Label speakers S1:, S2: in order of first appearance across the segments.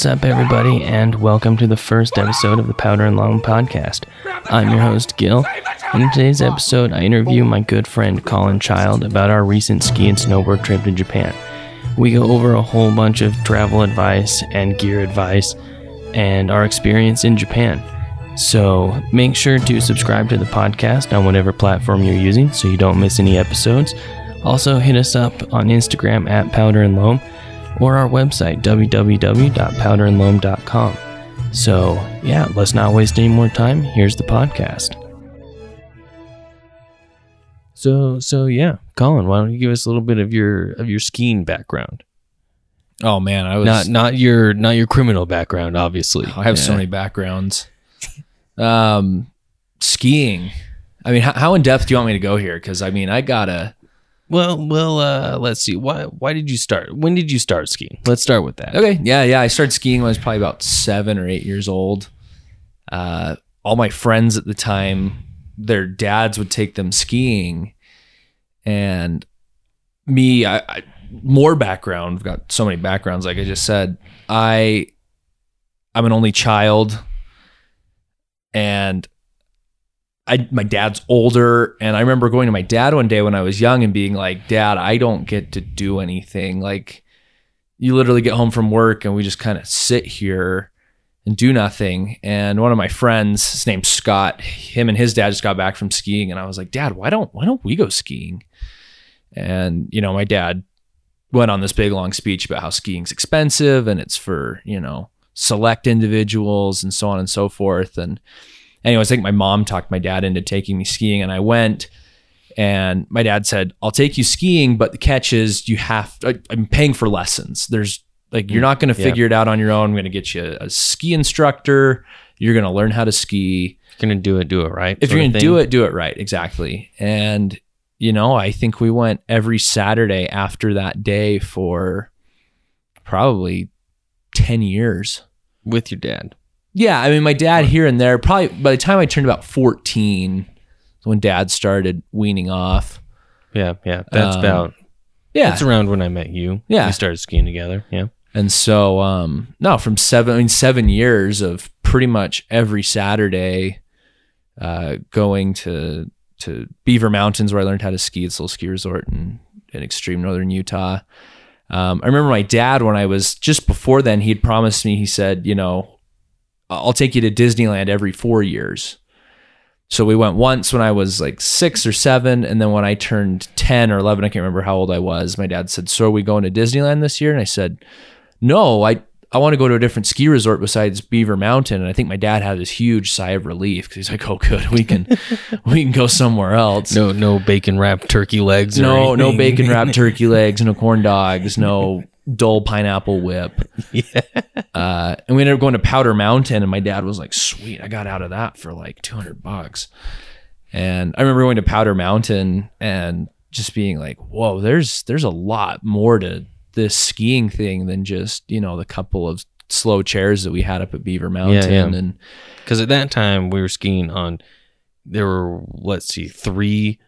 S1: What's up, everybody, and welcome to the first episode of the Powder and Loam podcast. I'm your host, Gil, and in today's episode, I interview my good friend Colin Child about our recent ski and snowboard trip to Japan. We go over a whole bunch of travel advice and gear advice and our experience in Japan. So make sure to subscribe to the podcast on whatever platform you're using so you don't miss any episodes. Also, hit us up on Instagram at Powder and Loam or our website, www.powderandloam.com. So, yeah, let's not waste any more time. Here's the podcast. So, so yeah, Colin, why don't you give us a little bit of your of your skiing background?
S2: Oh man, I was
S1: Not not your not your criminal background, obviously.
S2: I have so many backgrounds. Um, skiing. I mean, how, how in depth do you want me to go here? Because I mean, I gotta.
S1: Well, well, uh, let's see. Why why did you start? When did you start skiing? Let's start with that.
S2: Okay, yeah, yeah. I started skiing when I was probably about seven or eight years old. Uh, all my friends at the time, their dads would take them skiing, and me, I, I more background. I've got so many backgrounds, like I just said. I, I'm an only child, and I my dad's older and I remember going to my dad one day when I was young and being like, "Dad, I don't get to do anything. Like you literally get home from work and we just kind of sit here and do nothing." And one of my friends, his name's Scott, him and his dad just got back from skiing and I was like, "Dad, why don't why don't we go skiing?" And you know, my dad went on this big long speech about how skiing's expensive and it's for, you know, select individuals and so on and so forth and anyways, I think my mom talked my dad into taking me skiing, and I went. And my dad said, "I'll take you skiing, but the catch is you have. I, I'm paying for lessons. There's like you're mm, not going to
S1: Yeah.
S2: figure it out on your own. I'm going to get you a, ski instructor. You're going to learn how to ski.
S1: If you're gonna do it, do it right.
S2: If you're going to do it, do it right. Exactly. And you know, I think we went every Saturday after that day for probably ten years.
S1: with your dad.
S2: Yeah, I mean, my dad here and there. Probably by the time I turned about fourteen, when dad started weaning off.
S1: Yeah, yeah. That's
S2: Um,
S1: about.
S2: Yeah,
S1: That's around when I met you.
S2: Yeah.
S1: we started skiing together. Yeah.
S2: and so um, no, from seven, I mean, seven years of pretty much every Saturday, uh, going to to Beaver Mountains where I learned how to ski. It's a little ski resort in in extreme northern Utah. Um, I remember my dad when I was just before then. He'd promised me. He said, you know, Uh, I'll take you to Disneyland every four years. So we went once when I was like six or seven, and then when I turned ten or eleven, I can't remember how old I was. My dad said, "So are we going to Disneyland this year?" And I said, "No, I I want to go to a different ski resort besides Beaver Mountain." And I think my dad had this huge sigh of relief because he's like, "Oh, good, we can we can go somewhere else."
S1: No, no bacon wrapped turkey legs. or
S2: no, no bacon wrapped turkey legs, no corn dogs, no dull pineapple whip. Uh, and we ended up going to Powder Mountain, and my dad was like, "Sweet, I got out of that for like two hundred bucks." And I remember going to Powder Mountain and just being like, "Whoa, there's there's a lot more to this skiing thing than just you know the couple of slow chairs that we had up at Beaver Mountain."
S1: Yeah, yeah.
S2: And
S1: Because at that time we were skiing on. There were let's see, three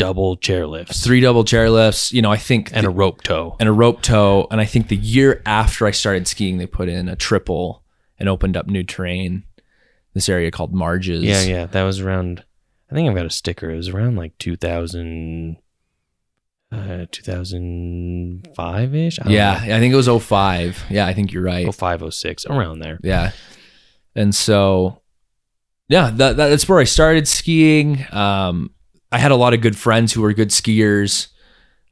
S1: double chairlifts
S2: three double chairlifts. You know, I think
S1: and a rope tow.
S2: and a rope tow. And I think the year after I started skiing, they put in a triple and opened up new terrain. This area called Marges.
S1: Yeah, yeah. That was around. I think I've got a sticker. It was around like 2000, uh, 2005 ish.
S2: Yeah, I think it was 05. Yeah, I think you're right.
S1: 05, 06, around there.
S2: Yeah. And so, yeah, that, that- that's where I started skiing. Um, I had a lot of good friends who were good skiers.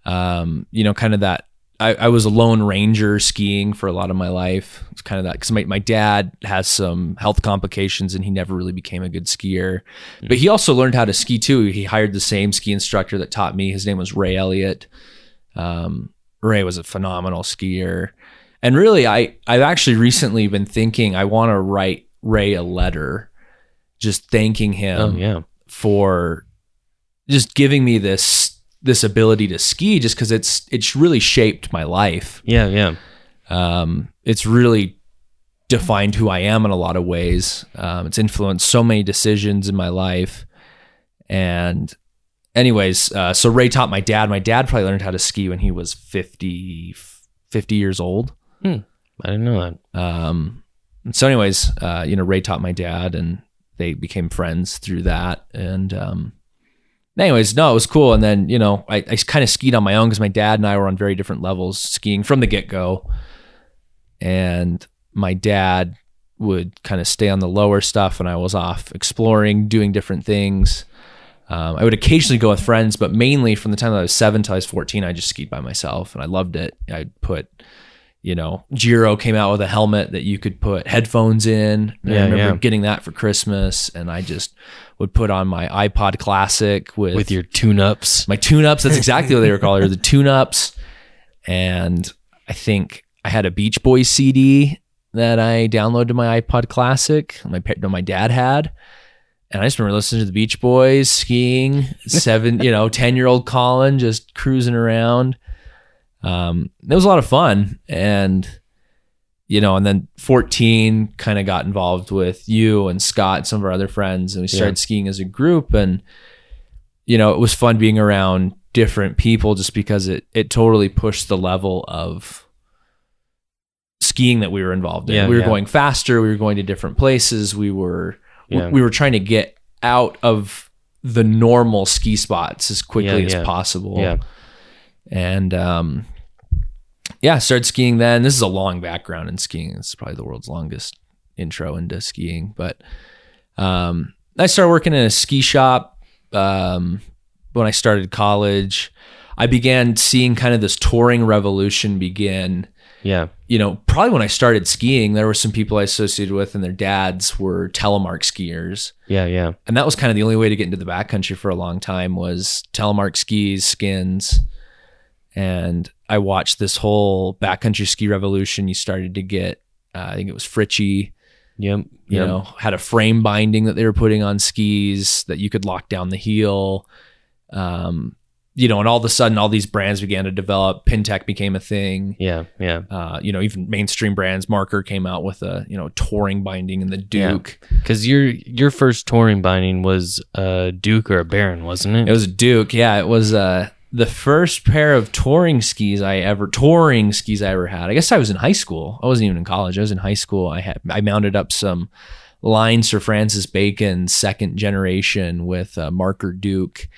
S2: Um, you know, kind of that. I, I was a lone ranger skiing for a lot of my life. It's kind of that because my, my dad has some health complications and he never really became a good skier. But he also learned how to ski too. He hired the same ski instructor that taught me. His name was Ray Elliott. Um, Ray was a phenomenal skier. And really, I, I've actually recently been thinking I want to write Ray a letter just thanking him
S1: Oh yeah.
S2: for just giving me this this ability to ski just because it's it's really shaped my life.
S1: Yeah, yeah.
S2: Um, it's really defined who I am in a lot of ways. Um, it's influenced so many decisions in my life. And, anyways, uh, so Ray taught my dad. My dad probably learned how to ski when he was 50, 50 years old.
S1: Hmm. I didn't know that.
S2: Um, so, anyways, uh, you know, Ray taught my dad, and they became friends through that. And, um, anyways, no, it was cool. And then, you know, I, I kind of skied on my own because my dad and I were on very different levels skiing from the get go. And my dad would kind of stay on the lower stuff, and I was off exploring, doing different things. Um, I would occasionally go with friends, but mainly from the time that I was seven till I was 14, I just skied by myself and I loved it. I'd put, you know, Giro came out with a helmet that you could put headphones in.
S1: Yeah,
S2: I remember
S1: yeah.
S2: getting that for Christmas and I just would put on my iPod Classic with,
S1: With your tune-ups.
S2: my tune ups. That's exactly what they were called. They were the tune ups. And I think I had a Beach Boys CD that I downloaded to my iPod Classic. My no, my dad had, and I just remember listening to the Beach Boys, skiing. Seven, you know, ten year old Colin just cruising around. Um, it was a lot of fun, and you know, and then fourteen kind of got involved with you and Scott and some of our other friends, and we started
S1: Yeah.
S2: skiing as a group, and you know, it was fun being around different people just because it it totally pushed the level of skiing that we were involved in.
S1: Yeah,
S2: we were
S1: yeah.
S2: going faster, we were going to different places, we were
S1: Yeah.
S2: we were trying to get out of the normal ski spots as quickly as possible.
S1: Yeah.
S2: And um yeah, started skiing then. This is a long background in skiing. It's probably the world's longest intro into skiing, but um I started working in a ski shop um when I started college. I began seeing kind of this touring revolution begin
S1: Yeah.
S2: you know, probably when I started skiing, there were some people I associated with, and their dads were telemark skiers,
S1: Yeah. Yeah.
S2: and that was kind of the only way to get into the backcountry for a long time was telemark skis, skins, and I watched this whole backcountry ski revolution. You started to get, uh, I think it was Fritschi,
S1: Yep.
S2: you
S1: yep.
S2: know, had a frame binding that they were putting on skis that you could lock down the heel. Um, you know, and all of a sudden, all these brands began to develop. Pintech became a thing
S1: Yeah. Yeah.
S2: uh, you know, even mainstream brands, Marker came out with a you know touring binding in the Duke.
S1: Because your your first touring binding was a Duke or a Baron, wasn't it?
S2: It was a Duke, yeah. It was uh, the first pair of touring skis I ever touring skis I ever had. I guess I was in high school. I wasn't even in college. I was in high school. I had I mounted up some line Sir Francis Bacon second generation with uh, Marker Duke,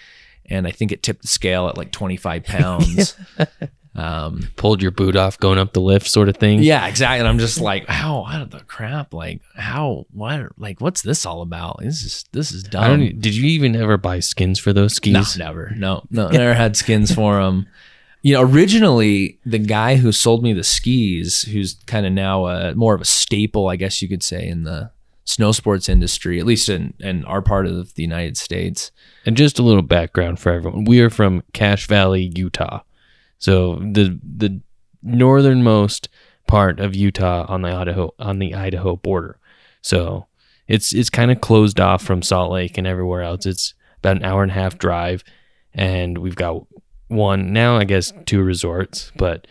S2: and I think it tipped the scale at like twenty five pounds. um,
S1: Pulled your boot off going up the lift, sort of thing.
S2: Yeah, exactly. And I'm just like, how? What the crap? Like, how? What? Like, what's this all about? This is this is dumb.
S1: Did you even ever buy skins for those
S2: no,
S1: skis?
S2: never. No, no, never had skins for them. You know, originally the guy who sold me the skis, who's kind of now a, more of a staple, I guess you could say, in the snow sports industry, at least in in our part of the United States.
S1: And just a little background for everyone. We are from Cache Valley, Utah. So the the northernmost part of Utah on the Idaho on the Idaho border. So it's it's kind of closed off from Salt Lake and everywhere else. It's about an hour and a half drive, and we've got one now. I guess two resorts, but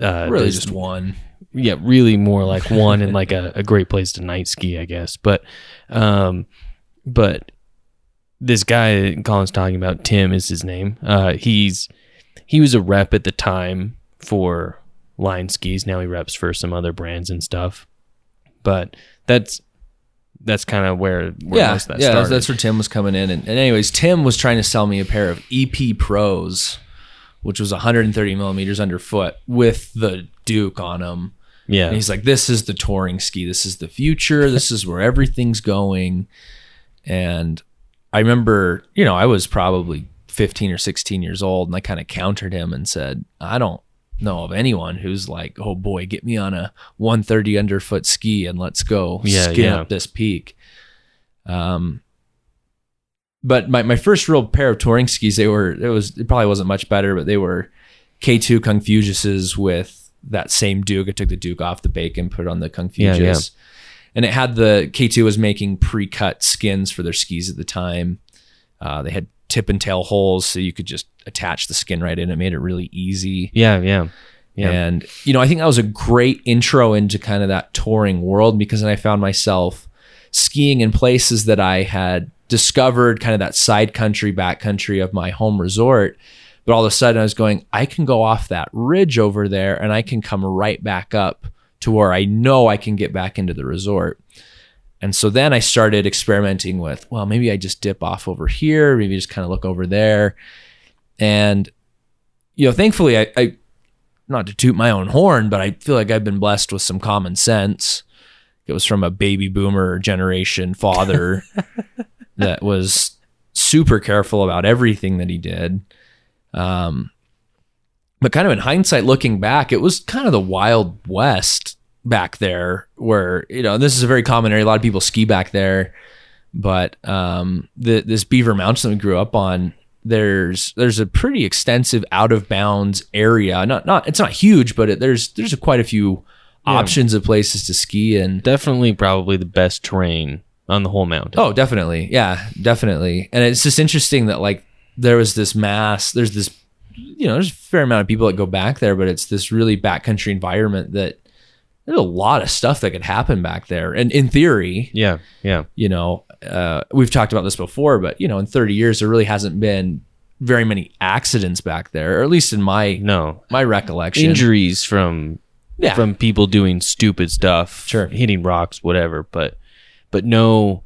S1: uh,
S2: really, just one.
S1: yeah, really more like one and like a, a great place to night ski, I guess. But, um, but this guy Colin's talking about, Tim is his name. Uh, he's he was a rep at the time for Line Skis. Now he reps for some other brands and stuff. But that's that's kind of where, where
S2: yeah,
S1: most of that
S2: yeah, that's,
S1: started.
S2: that's where Tim was coming in. And, and anyways, Tim was trying to sell me a pair of EP Pros, which was 130 millimeters underfoot with the Duke on them.
S1: yeah,
S2: And he's like, "This is the touring ski. This is the future. This is where everything's going." And I remember, you know, I was probably 15 or 16 years old, and I kind of countered him and said, "I don't know of anyone who's like, oh boy, get me on a 130 underfoot ski and let's go
S1: Yeah,
S2: skin
S1: yeah.
S2: up this peak." Um, but my, my first real pair of touring skis, they were it was it probably wasn't much better, but they were K2 Kung Fujases with that same Duke. I took the Duke off the bacon, put it on the Kung Fujas.
S1: Yeah, yeah.
S2: And it had the K2 was making pre-cut skins for their skis at the time. Uh, they had tip and tail holes, so you could just attach the skin right in. It made it really easy.
S1: yeah, yeah, yeah.
S2: And, you know, I think that was a great intro into kind of that touring world because then I found myself skiing in places that I had discovered kind of that side country, back country of my home resort. But all of a sudden I was going, I can go off that ridge over there and I can come right back up to where I know I can get back into the resort. And so then I started experimenting with, well, maybe I just dip off over here, maybe just kind of look over there. And, you know, thankfully, I, I, not to toot my own horn, but I feel like I've been blessed with some common sense. It was from a baby boomer generation father that was super careful about everything that he did. Um, but kind of in hindsight, looking back, it was kind of the wild west back there, where you know this is a very common area. A lot of people ski back there, but um, the, this Beaver Mountain that we grew up on, there's there's a pretty extensive out of bounds area. Not not it's not huge, but it, there's there's a, quite a few
S1: Yeah.
S2: options of places to ski and
S1: Definitely, probably the best terrain on the whole mountain.
S2: Oh, definitely. Yeah, definitely. And it's just interesting that like there was this mass, there's this you know, there's a fair amount of people that go back there, but it's this really backcountry environment that there's a lot of stuff that could happen back there. And in theory,
S1: Yeah, yeah,
S2: you know, uh, we've talked about this before, but you know, in 30 years there really hasn't been very many accidents back there, or at least in my
S1: no
S2: my recollection.
S1: injuries from
S2: Yeah.
S1: from people doing stupid stuff,
S2: Sure.
S1: hitting rocks, whatever. But but no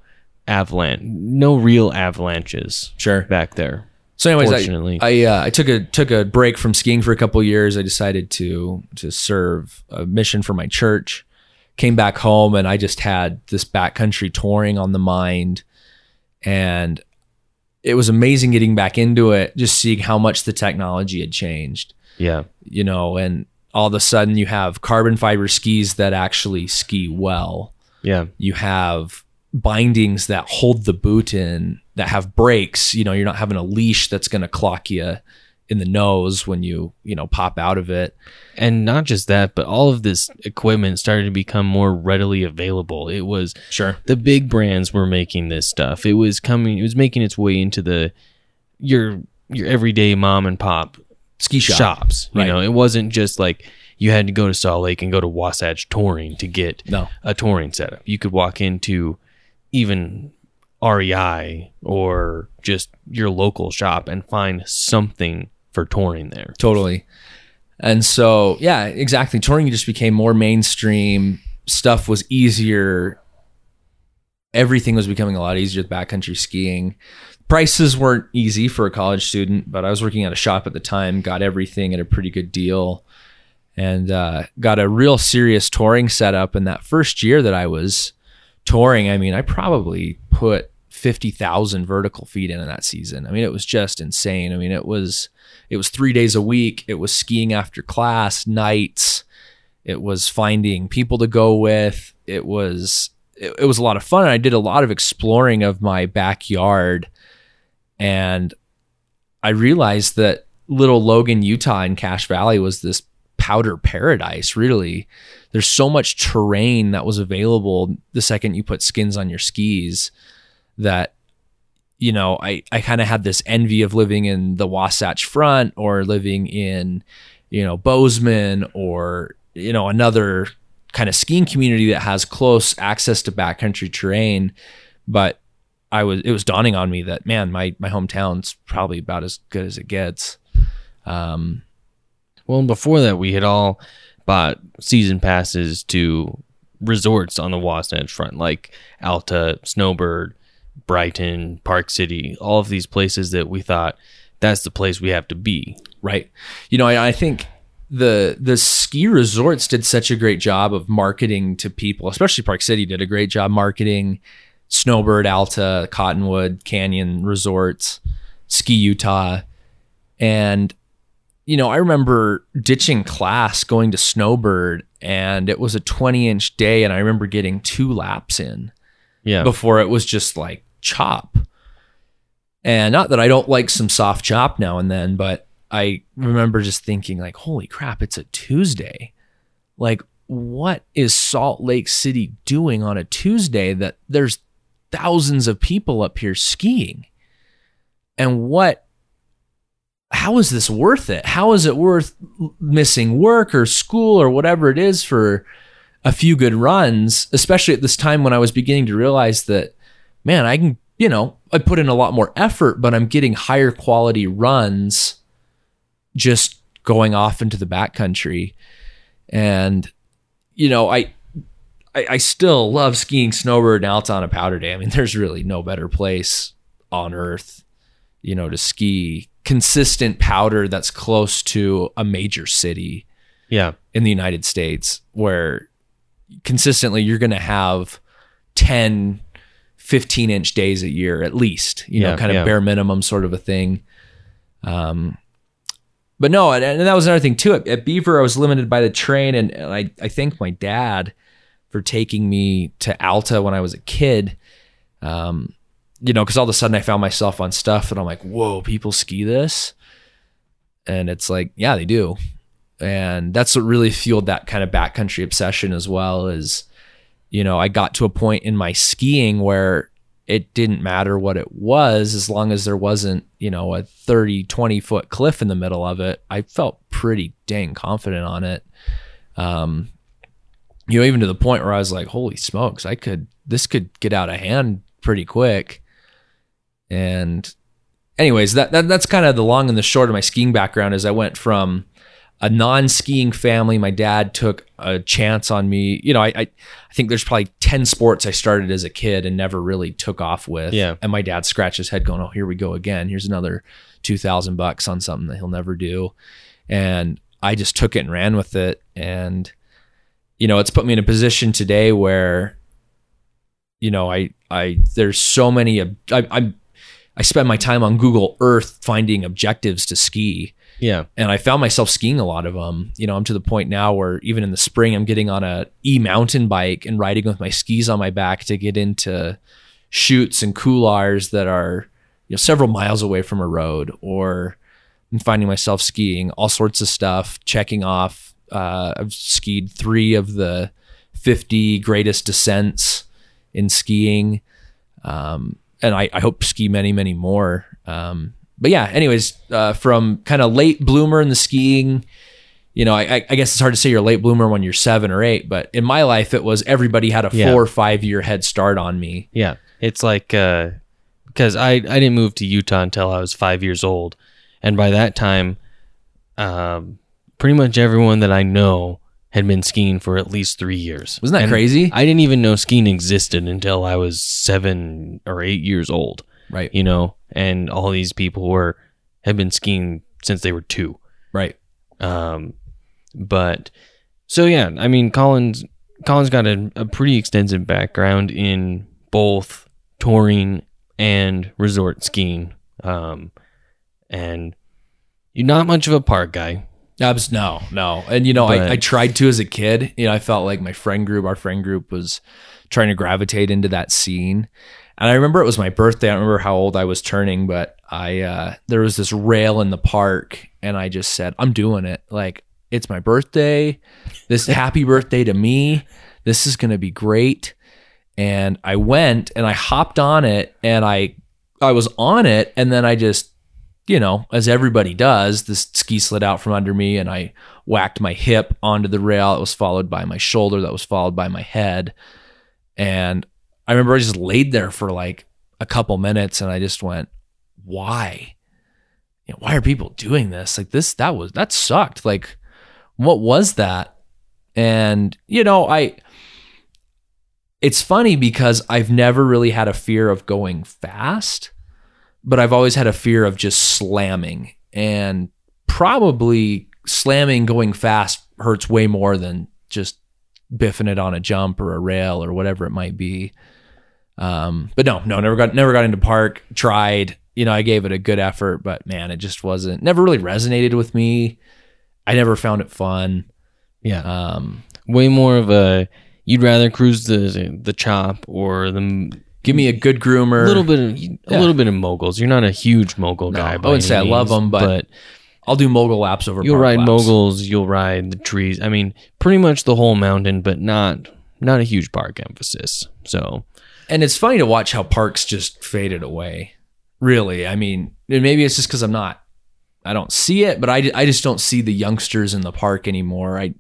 S1: avalanche, no real avalanches
S2: Sure.
S1: back there.
S2: So, anyways,
S1: Fortunately.
S2: I I, uh, I took a took a break from skiing for a couple of years. I decided to to serve a mission for my church. Came back home and I just had this backcountry touring on the mind, and it was amazing getting back into it. Just seeing how much the technology had changed,
S1: Yeah,
S2: you know, and all of a sudden you have carbon fiber skis that actually ski well
S1: yeah,
S2: you have bindings that hold the boot in that have brakes you know you're not having a leash that's going to clock you in the nose when you you know pop out of it
S1: and not just that, but all of this equipment started to become more readily available. It was
S2: sure
S1: the big brands were making this stuff. It was coming. It was making its way into the your your everyday mom and pop
S2: ski shop
S1: shops. You
S2: Right.
S1: know, it wasn't just like you had to go to Salt Lake and go to Wasatch Touring to get
S2: no
S1: a touring setup. You could walk into even REI or just your local shop and find something for touring there.
S2: totally. And so yeah exactly. Touring just became more mainstream. Stuff was easier. Everything was becoming a lot easier with backcountry skiing. Prices weren't easy for a college student but i was working at a shop at the time got everything at a pretty good deal and uh, got a real serious touring setup and that first year that i was touring i mean i probably put 50000 vertical feet in in that season. I mean it was just insane. I mean it was it was three days a week. It was skiing after class nights. It was finding people to go with. It was it, it was a lot of fun i did a lot of exploring of my backyard. And i realized that little logan utah in cache valley was this powder paradise really there's so much terrain that was available the second you put skins on your skis that you know i i kind of had this envy of living in the wasatch front or living in you know bozeman or you know another kind of skiing community that has close access to backcountry terrain. But i was it was dawning on me that man my my hometown's probably about as good as it gets. Um
S1: Well, before that, we had all bought season passes to resorts on the Wasatch Front, like Alta, Snowbird, Brighton, Park City, all of these places that we thought that's the place we have to be.
S2: right you know I, I think the the ski resorts did such a great job of marketing to people especially park city did a great job marketing snowbird alta cottonwood canyon resorts ski utah and you know i remember ditching class going to snowbird and it was a 20 inch day and i remember getting two laps in
S1: Yeah.
S2: before it was just like chop. And not that I don't like some soft chop now and then, but I remember just thinking like, holy crap, it's a Tuesday. Like what is Salt Lake City doing on a Tuesday that there's thousands of people up here skiing? And what how is this worth it? How is it worth missing work or school or whatever it is for a few good runs, especially at this time when I was beginning to realize that, man, I can, you know, I put in a lot more effort, but I'm getting higher quality runs just going off into the backcountry. And, you know, I, I, I still love skiing snowbird and Alta on a powder day. I mean, there's really no better place on earth, you know, to ski consistent powder that's close to a major city
S1: Yeah.
S2: in the United States where consistently you're going to have 10, 15 inch days a year at least, you
S1: Yeah,
S2: know, kind of
S1: yeah.
S2: bare minimum sort of a thing. Um, but no, and, and that was another thing too. At, at Beaver, I was limited by the train, and, and I, I thank my dad for taking me to Alta when I was a kid. Um, you know, because all of a sudden I found myself on stuff, and I'm like, whoa, people ski this, and it's like, yeah, they do. And that's what really fueled that kind of backcountry obsession as well is, you know i got to a point in my skiing where it didn't matter what it was as long as there wasn't you know a 30 20 foot cliff in the middle of it i felt pretty dang confident on it. Um you know even to the point where i was like holy smokes i could this could get out of hand pretty quick and anyways that, that that's kind of the long and the short of my skiing background is i went from a non-skiing family. My dad took a chance on me. You know, I, I I think there's probably ten sports I started as a kid and never really took off with.
S1: Yeah.
S2: And my dad scratched his head, going, "Oh, here we go again. Here's another two thousand bucks on something that he'll never do." And I just took it and ran with it. And you know, it's put me in a position today where, you know, I I there's so many. I, I'm I spend my time on Google Earth finding objectives to ski
S1: Yeah.
S2: and I found myself skiing a lot of them. You know, I'm to the point now where even in the spring, I'm getting on a e mountain bike and riding with my skis on my back to get into chutes and couloirs that are you know several miles away from a road. Or I'm finding myself skiing all sorts of stuff, checking off. Uh, I've skied three of the 50 greatest descents in skiing. Um, and I, I hope ski many, many more. Um, but yeah, anyways, uh, from kind of late bloomer in the skiing, you know, I, I- guess it's hard to say you're a late bloomer when you're seven or eight, but in my life, it was everybody had a
S1: Yeah.
S2: four or five year head start on me.
S1: Yeah. It's like uh because I I didn't move to Utah until I was 5 years old. And by that time um pretty much everyone that I know had been skiing for at least 3 years.
S2: Wasn't that
S1: And
S2: crazy?
S1: I didn't even know skiing existed until I was 7 or 8 years old,
S2: right.
S1: you know, and all these people were had been skiing since they were 2.
S2: Right.
S1: Um, but so yeah, I mean, Collins Collins got a, a pretty extensive background in both touring and resort skiing. Um, and you're not much of a park guy.
S2: Abs- no, no. And you know,
S1: But-
S2: I, I tried to as a kid. You know, I felt like my friend group, our friend group, was trying to gravitate into that scene. And I remember it was my birthday. I don't remember how old I was turning, but I uh, there was this rail in the park, and I just said, "I'm doing it." Like it's my birthday. This happy birthday to me. This is gonna be great. And I went and I hopped on it, and I I was on it, and then I just you know, as everybody does, the ski slid out from under me and I whacked my hip onto the rail. It was followed by my shoulder, that was followed by my head. And I remember I just laid there for like a couple minutes and I just went, why? You know, why are people doing this? Like this, that was, that sucked. Like, what was that? And, you know, I, it's funny because I've never really had a fear of going fast but I've always had a fear of just slamming and probably slamming going fast hurts way more than just biffing it on a jump or a rail or whatever it might be. Um, but no, no, never got never got into park. Tried, you know, I gave it a good effort, but man, it just wasn't never really resonated with me. I never found it fun.
S1: Yeah.
S2: Um,
S1: Way more of a, you'd rather cruise the, the chop or the
S2: give me a good groomer.
S1: A little bit of, a
S2: Yeah.
S1: little bit of moguls. You're not a huge mogul
S2: No,
S1: guy.
S2: I wouldn't say I love them, but I'll do mogul laps over.
S1: you'll ride
S2: laps.
S1: moguls you'll ride the trees i mean pretty much the whole mountain but not not a huge park emphasis so
S2: And it's funny to watch how parks just faded away. Really, I mean, and maybe it's just because I'm not, I don't see it, but I, I just don't see the youngsters in the park anymore. I,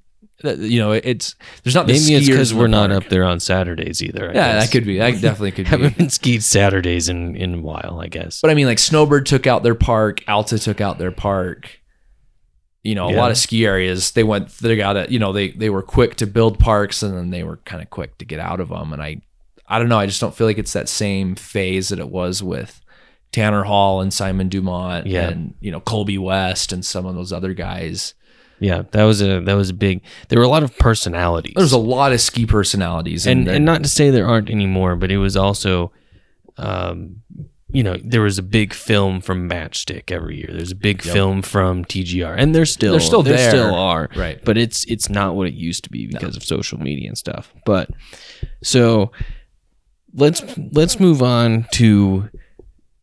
S2: you know, it's there's not the
S1: maybe it's because we're not
S2: park.
S1: up there on saturdays either I
S2: Yeah,
S1: guess.
S2: that could be. That definitely could be.
S1: haven't been skied saturdays in in a while i guess
S2: But I mean, like Snowbird took out their park, Alta took out their park. you know, a
S1: Yeah.
S2: lot of ski areas they went they got it, you know, they they were quick to build parks and then they were kind of quick to get out of them and I I don't know, I just don't feel like it's that same phase that it was with Tanner Hall and Simon Dumont
S1: Yeah.
S2: and you know Colby West and some of those other guys.
S1: Yeah, that was a that was a big. There were a lot of personalities.
S2: There's a lot of ski personalities
S1: and and not to say there aren't anymore, but it was also, um, you know, there was a big film from Matchstick every year. There's a big film from TGR, and they're still
S2: They're still
S1: there
S2: there.
S1: still are
S2: Right.
S1: But it's it's not what it used to be because of social media and stuff. But so let's let's move on to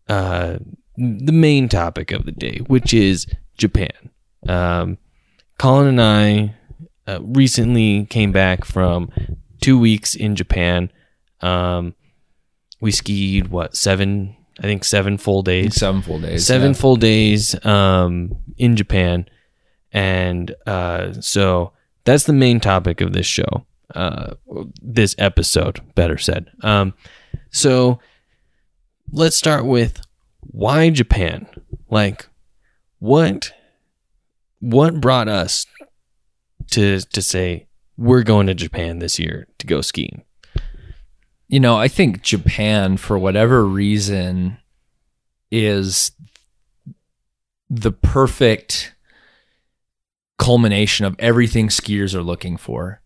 S1: uh, the main topic of the day, which is Japan. Um, Colin and I uh, recently came back from two weeks in Japan. Um, we skied what seven? I think seven full days.
S2: seven full days.
S1: Seven
S2: yeah.
S1: full days um, in Japan, and uh, so that's the main topic of this show. Uh, this episode, better said. Um, so let's start with why Japan? Like, what what brought us to to say we're going to Japan this year to go skiing?
S2: you know, I think Japan, for whatever reason, is the perfect culmination of everything skiers are looking for.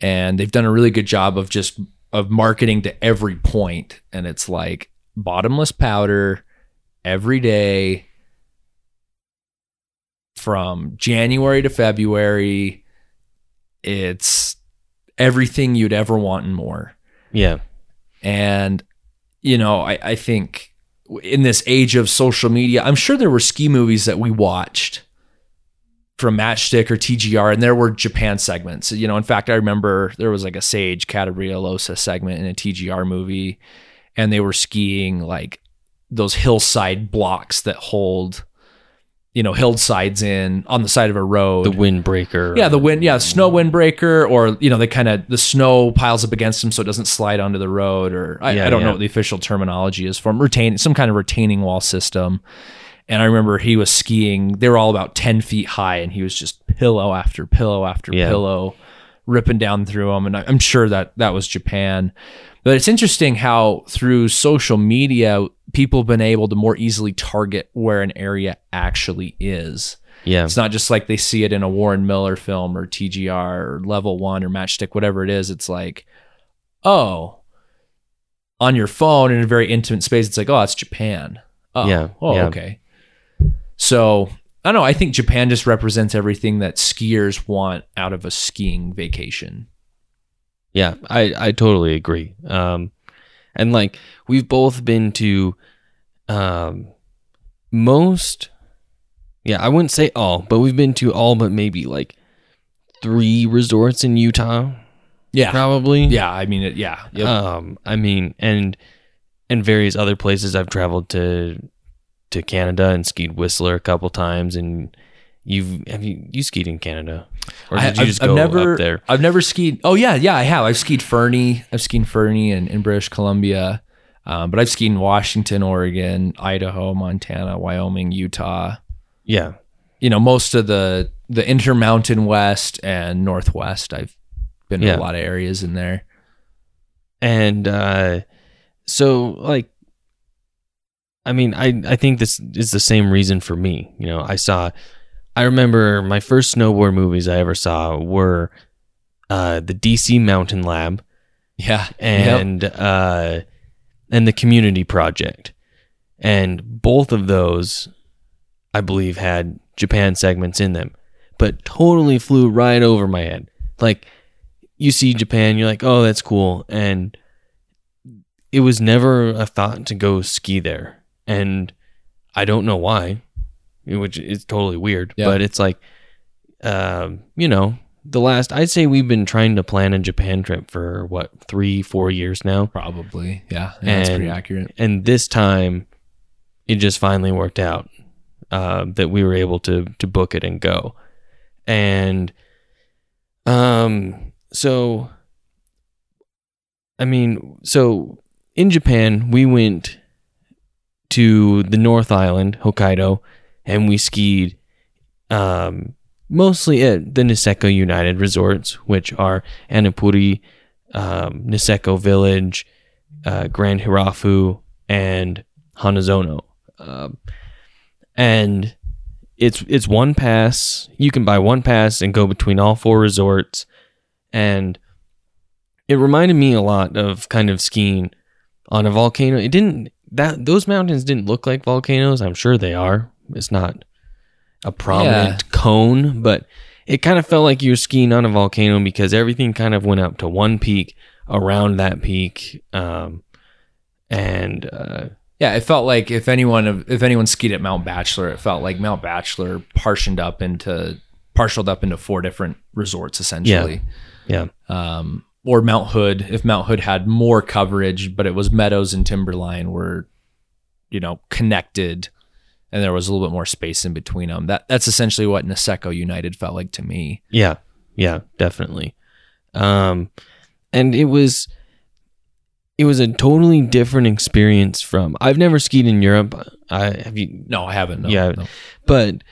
S2: And they've done a really good job of just of marketing to every point. And it's like bottomless powder every day from January to February. It's everything you'd ever want and more.
S1: Yeah,
S2: And, you know, I, I think in this age of social media, I'm sure there were ski movies that we watched from Matchstick or TGR, and there were Japan segments. You know, in fact, I remember there was like a Sage Cattabriga-Alosa segment in a TGR movie, and they were skiing like those hillside blocks that hold, you know, hillsides in on the side of a road.
S1: the windbreaker.
S2: Yeah, the wind, yeah, snow windbreaker, or you know, they kind of the snow piles up against them so it doesn't slide onto the road, or I,
S1: Yeah,
S2: I don't
S1: yeah.
S2: know what the official terminology is from retain some kind of retaining wall system. And I remember he was skiing; they were all about ten feet high, and he was just pillow after pillow after
S1: Yeah.
S2: pillow, ripping down through them. And I- I'm sure that that was Japan. But it's interesting how through social media, people have been able to more easily target where an area actually is.
S1: yeah,
S2: It's not just like they see it in a Warren Miller film or TGR or Level One or Matchstick, whatever it is. It's like, oh, on your phone in a very intimate space, it's like, oh, it's Japan. Oh,
S1: Yeah,
S2: Oh,
S1: yeah.
S2: okay. So I don't know. I think Japan just represents everything that skiers want out of a skiing vacation.
S1: Yeah, I I totally agree. Um, and like we've both been to, um, most, yeah, I wouldn't say all, but we've been to all but maybe like three resorts in Utah,
S2: Yeah.
S1: probably.
S2: Yeah. I mean, it, yeah. Yep.
S1: Um, I mean, and and various other places. I've traveled to to Canada and skied Whistler a couple times, and you've have you you skied in Canada, or did
S2: I-
S1: you
S2: I've-
S1: just
S2: I've
S1: go
S2: never,
S1: up there?
S2: I've never skied. Oh yeah, yeah, I have. I've skied Fernie. I've skied Fernie in, in British Columbia, um, but I've skied in Washington, Oregon, Idaho, Montana, Wyoming, Utah.
S1: Yeah,
S2: You know, most of the the Intermountain West and Northwest. I've been
S1: Yeah.
S2: to a lot of areas in there.
S1: and uh so like i mean i i think this is the same reason for me you know i saw i remember my first snowboard movies i ever saw were uh the dc mountain lab
S2: Yeah,
S1: and uh and the community project. And both of those i believe had japan segments in them but totally flew right over my head. Like you see japan you're like oh that's cool. And it was never a thought to go ski there. And i don't know why which is totally weird
S2: Yeah.
S1: but it's like um you know the last i'd say we've been trying to plan a japan trip for what three four years now
S2: probably. Yeah, yeah that's pretty
S1: And-
S2: accurate.
S1: and this time it just finally worked out uh, that we were able to to book it and go and um so i mean so in japan we went to the north island hokkaido and we skied um, mostly at the Niseko United resorts, which are Annupuri, um, Niseko Village, uh, Grand Hirafu, and Hanazono. Um, and it's it's one pass. You can buy one pass and go between all four resorts, and it reminded me a lot of kind of skiing on a volcano. It didn't that those mountains didn't look like volcanoes. I'm sure they are. It's not a prominent
S2: Yeah.
S1: cone, but it kind of felt like you were skiing on a volcano because everything kind of went up to one peak around that peak. Um, and uh,
S2: Yeah, it felt like if anyone if anyone skied at Mount Bachelor, it felt like Mount Bachelor partitioned up into partialed up into four different resorts essentially.
S1: yeah,
S2: Um, or Mount Hood, if Mount Hood had more coverage, but it was Meadows and Timberline were, you know, connected, and there was a little bit more space in between them. That that's essentially what Niseko United felt like to me.
S1: Yeah, yeah, definitely. Um, and it was it was a totally different experience from I've never skied in Europe. I have you
S2: No, I haven't. No,
S1: Yeah.
S2: no.
S1: but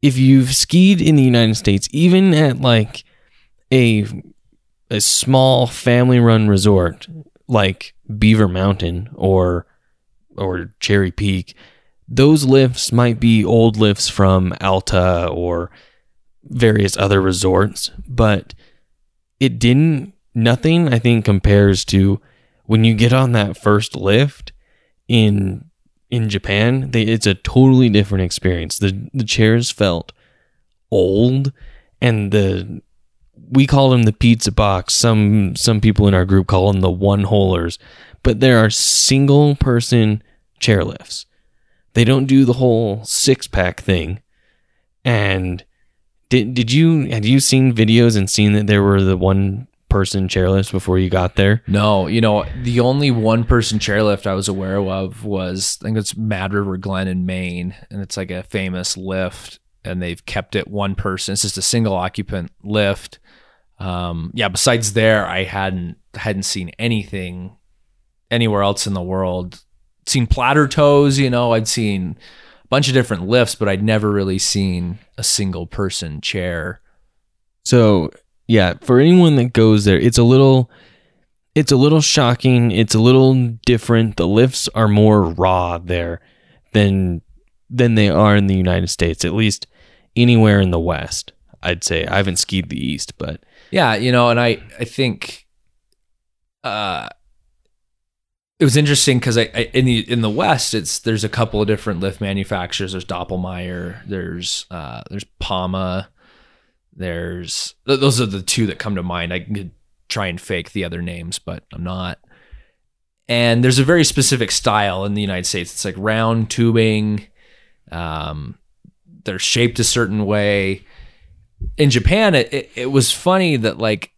S1: if you've skied in the United States, even at like a a small family run resort like Beaver Mountain or or Cherry Peak, those lifts might be old lifts from Alta or various other resorts, but it didn't nothing I think compares to when you get on that first lift in in Japan, they, it's a totally different experience. The the chairs felt old and the we call them the pizza box. Some some people in our group call them the one holers, but there are single person chairlifts. They don't do the whole six pack thing. And did did you had you seen videos and seen that there were the one person chairlifts before you got there?
S2: No, you know, the only one person chairlift I was aware of was I think it's Mad River Glen in Maine, and it's like a famous lift, and they've kept it one person. It's just a single occupant lift. Um, yeah, besides there, I hadn't hadn't seen anything anywhere else in the world. Seen platter tows, you know, I'd seen a bunch of different lifts, but I'd never really seen a single person chair.
S1: So yeah, for anyone that goes there, it's a little it's a little shocking. It's a little different. The lifts are more raw there than than they are in the United States, at least anywhere in the West. I'd say I haven't skied the East, but
S2: Yeah, you know, and I I think uh it was interesting because I, I in the in the West it's there's a couple of different lift manufacturers. There's Doppelmayr, there's uh there's Poma, there's th- those are the two that come to mind. I could try and fake the other names, but I'm not. And there's a very specific style in the United States. It's like round tubing. Um, they're shaped a certain way in Japan, it, it, it was funny that like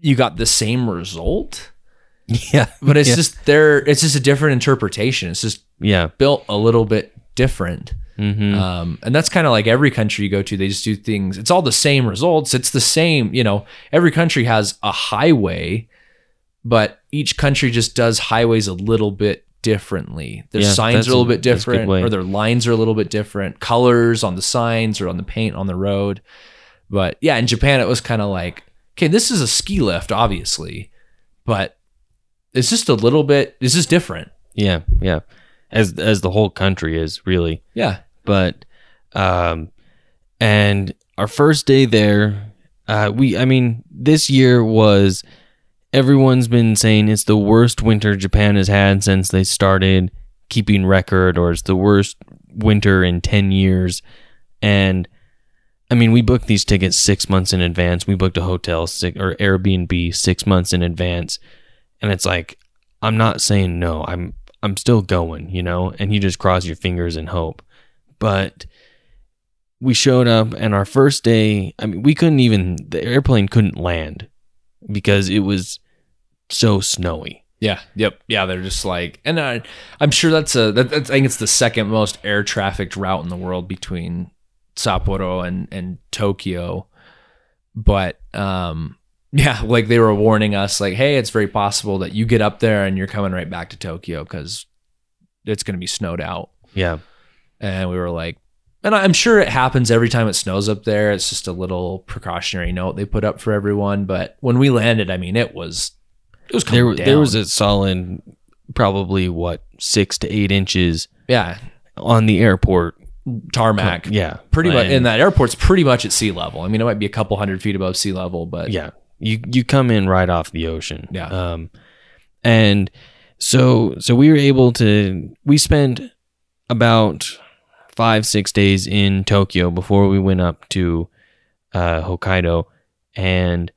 S2: you got the same result,
S1: yeah,
S2: but it's
S1: yeah.
S2: just there. It's just a different interpretation. It's just
S1: yeah,
S2: built a little bit different.
S1: hmm
S2: Um, and that's kind of like every country you go to, they just do things. It's all the same results. It's the same, you know, every country has a highway, but each country just does highways a little bit differently. Their
S1: Yeah,
S2: signs are a little bit
S1: that's a good
S2: different, or their lines are a little bit different, colors on the signs or on the paint on the road. But yeah, in Japan, it was kind of like, okay, this is a ski lift, obviously, but it's just a little bit, it's just different.
S1: yeah, yeah. As as the whole country is really.
S2: Yeah.
S1: but um and our first day there uh we i mean this year was everyone's been saying it's the worst winter japan has had since they started keeping record or it's the worst winter in 10 years and i mean we booked these tickets 6 months in advance we booked a hotel six, or airbnb 6 months in advance and it's like i'm not saying no i'm i'm still going you know and you just cross your fingers and hope but we showed up and our first day i mean we couldn't even the airplane couldn't land because it was so snowy
S2: Yeah. Yep. Yeah. They're just like, and I, I'm sure that's a. That, that's, I think it's the second most air trafficked route in the world between Sapporo and and Tokyo. But um, yeah, like they were warning us, like, hey, it's very possible that you get up there and you're coming right back to Tokyo because it's going to be snowed out.
S1: yeah
S2: And we were like, and I'm sure it happens every time it snows up there. It's just a little precautionary note they put up for everyone. But when we landed, I mean, it was it was
S1: There,
S2: down.
S1: there was a solid, probably what six to eight inches
S2: yeah
S1: on the airport.
S2: tarmac.
S1: Yeah,
S2: pretty much.
S1: And
S2: that airport's pretty much at sea level. I mean, it might be a couple hundred feet above sea level, but
S1: yeah you you come in right off the ocean.
S2: Yeah.
S1: um and so so we were able to we spent about five six days in tokyo before we went up to uh hokkaido. And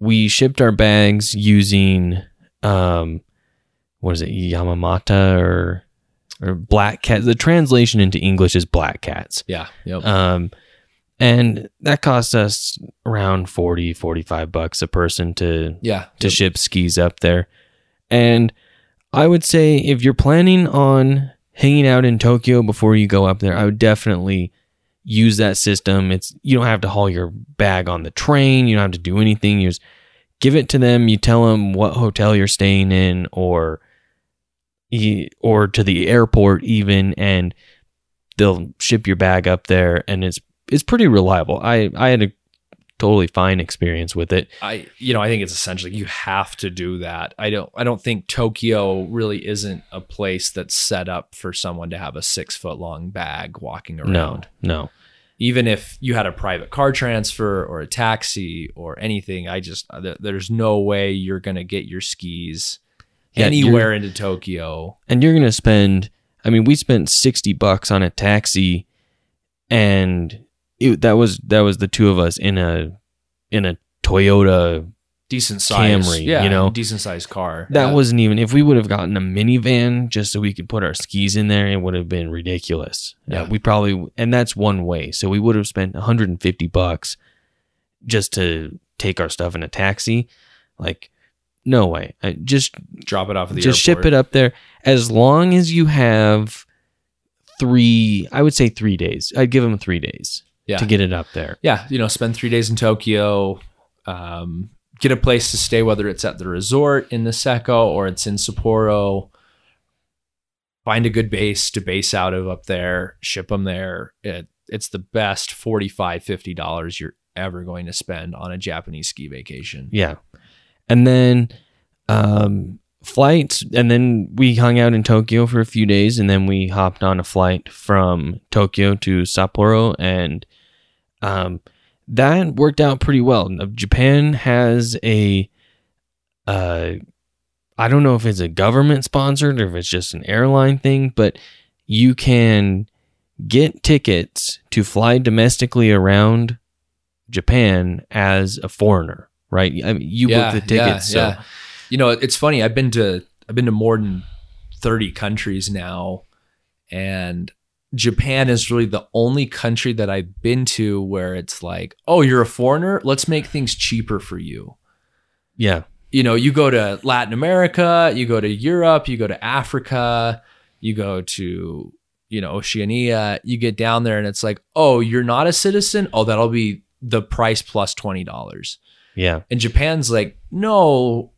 S1: we shipped our bags using um what is it yamamata or or black cat. The translation into english is black cats.
S2: Yeah, yep.
S1: um, and that cost us around 40, 45 bucks a person to,
S2: yeah,
S1: to ship skis up there. And I would say if you're planning on hanging out in Tokyo before you go up there, I would definitely use that system. It's you don't have to haul your bag on the train, you don't have to do anything. You just give it to them, you tell them what hotel you're staying in or or to the airport even and they'll ship your bag up there and it's it's pretty reliable. I I had a totally fine experience with it.
S2: I you know I think it's essentially you have to do that. I don't I don't think Tokyo really isn't a place that's set up for someone to have a six foot long bag walking around.
S1: No, no.
S2: Even if you had a private car transfer or a taxi or anything, I just uh, there's no way you're gonna get your skis
S1: Yeah,
S2: anywhere into Tokyo.
S1: and you're gonna spend i mean we spent 60 bucks on a taxi and it, that was that was the two of us in a in a toyota
S2: Decent size,
S1: Camry,
S2: yeah,
S1: you know?
S2: decent sized car.
S1: that
S2: Yeah.
S1: wasn't even if we would have gotten a minivan just so we could put our skis in there it would have been ridiculous.
S2: Yeah.
S1: yeah. we probably and that's one way. So we would have spent 150 bucks just to take our stuff in a taxi. Like no way. I, just
S2: drop it off at the
S1: just ship it up there. As long as you have three i would say three days. I'd give them three days
S2: Yeah.
S1: to get it up there
S2: yeah, you know, spend three days in Tokyo, um, get a place to stay, whether it's at the resort in the Niseko or it's in Sapporo. Find a good base to base out of up there, ship them there. It, it's the best $45, $50 you're ever going to spend on a Japanese ski vacation.
S1: yeah and then um flights and then we hung out in tokyo for a few days and then we hopped on a flight from tokyo to sapporo and um that worked out pretty well japan has a uh i don't know if it's a government sponsored or if it's just an airline thing but you can get tickets to fly domestically around japan as a foreigner right i mean you book the tickets so
S2: You know, it's funny. I've been to I've been to more than 30 countries now and Japan is really the only country that I've been to where it's like, "Oh, you're a foreigner? Let's make things cheaper for you."
S1: yeah
S2: You know, you go to Latin America, you go to Europe, you go to Africa, you go to, you know, Oceania, you get down there and it's like, "Oh, you're not a citizen? Oh, that'll be the price plus $20."
S1: yeah
S2: And Japan's like, no,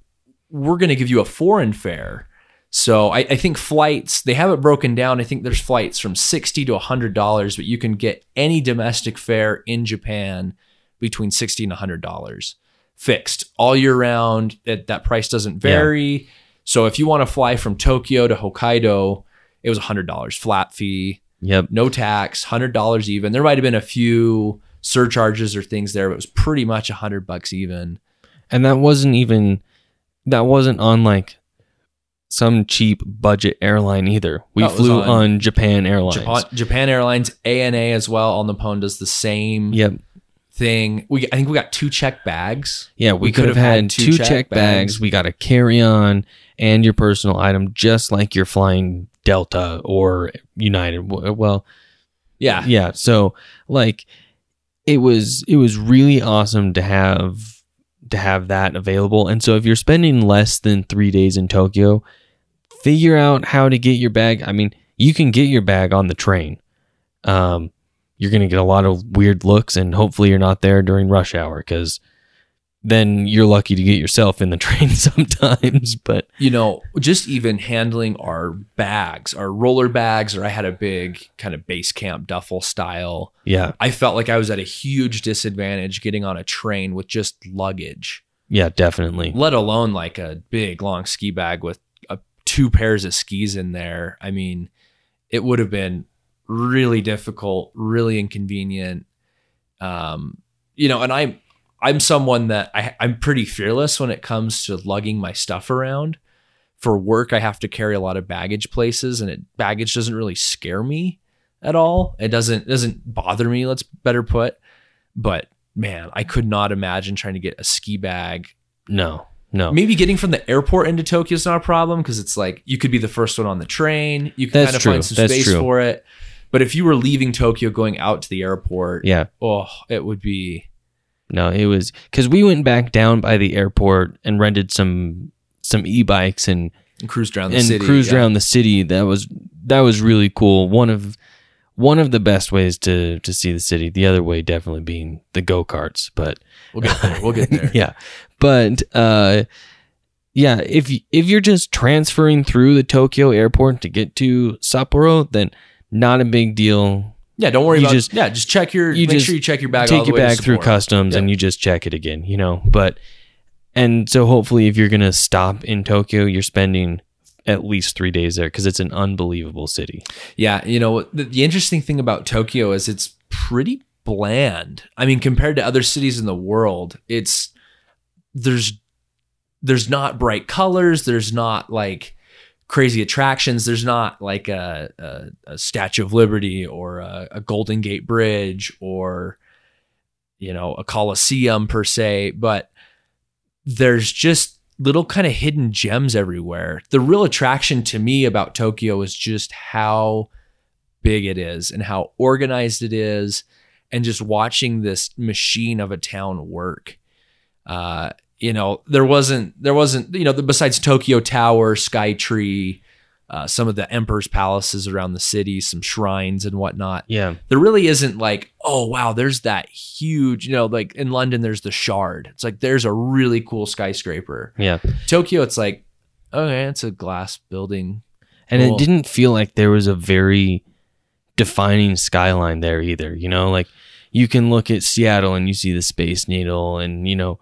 S2: we're going to give you a foreign fare. So I, I think flights, they have it broken down. I think there's flights from 60 to $100, but you can get any domestic fare in Japan between 60 and $100 fixed all year round. That, that price doesn't vary. So if you want to fly from Tokyo to Hokkaido, it was $100 flat fee
S1: yep
S2: no tax, hundred dollars even. There might have been a few surcharges or things there, but it was pretty much a hundred bucks even.
S1: and that wasn't even that wasn't on like some cheap budget airline either we
S2: No,
S1: flew
S2: on
S1: on, japan airlines
S2: Japan, Japan Airlines ANA as well on the phone does the same
S1: yep
S2: thing. We I think we got two check bags.
S1: yeah we,
S2: We
S1: could have had,
S2: had
S1: two
S2: two
S1: check,
S2: check
S1: bags.
S2: bags.
S1: we got a carry-on and your personal item just like you're flying delta or united well
S2: Yeah,
S1: yeah so like it was it was really awesome to have to have that available and so if you're spending less than three days in tokyo figure out how to get your bag i mean you can get your bag on the train um you're gonna get a lot of weird looks and hopefully you're not there during rush hour because then you're lucky to get yourself in the train sometimes. But
S2: you know, just even handling our bags, our roller bags, or I had a big kind of base camp duffel style.
S1: yeah,
S2: I felt like I was at a huge disadvantage getting on a train with just luggage,
S1: yeah, definitely.
S2: let alone like a big long ski bag with two pairs of skis in there. I mean, it would have been really difficult, really inconvenient. Um, you know, and I'm I'm someone that I, I'm pretty fearless when it comes to lugging my stuff around. For work, I have to carry a lot of baggage places, and it baggage doesn't really scare me at all. It doesn't doesn't bother me. Let's better put. But man, I could not imagine trying to get a ski bag.
S1: No, no.
S2: Maybe getting from the airport into Tokyo is not a problem because it's like you could be the first one on the train. You can
S1: That's
S2: kind of
S1: true.
S2: find some
S1: That's
S2: space
S1: true.
S2: for it. But if you were leaving Tokyo going out to the airport,
S1: Yeah,
S2: oh, it would be
S1: no. It was because we went back down by the airport and rented some some e-bikes and
S2: and cruised around the
S1: and
S2: city.
S1: cruised
S2: yeah.
S1: around the city. That was that was really cool. One of one of the best ways to to see the city. The other way definitely being the go karts, but
S2: We'll get there. We'll get there.
S1: yeah, but uh, yeah. If if you're just transferring through the Tokyo airport to get to Sapporo, then not a big deal.
S2: Yeah, don't worry
S1: You
S2: about
S1: just-
S2: yeah. Just check your.
S1: you
S2: make
S1: just
S2: sure you check your bag. all
S1: Take
S2: the
S1: your bag through customs
S2: Yeah.
S1: and you just check it again. You know, but and so hopefully, if you're gonna stop in Tokyo, you're spending at least three days there because it's an unbelievable city.
S2: Yeah, you know the, the interesting thing about Tokyo is it's pretty bland. I mean, compared to other cities in the world, it's there's there's not bright colors. There's not like crazy attractions. There's not like a, a, a Statue of Liberty or a, a Golden Gate Bridge or you know a Coliseum per se, but there's just little kind of hidden gems everywhere. The real attraction to me about Tokyo is just how big it is and how organized it is and just watching this machine of a town work. Uh, you know, there wasn't there wasn't you know besides Tokyo Tower, Skytree, uh, some of the emperor's palaces around the city, some shrines and whatnot
S1: Yeah,
S2: there really isn't like, oh wow, there's that huge, you know, like in London there's the Shard. It's like there's a really cool skyscraper.
S1: yeah.
S2: Tokyo, it's like, okay, it's a glass building.
S1: And
S2: Cool.
S1: it didn't feel like there was a very defining skyline there either. You know, like you can look at Seattle and you see the Space Needle, and you know,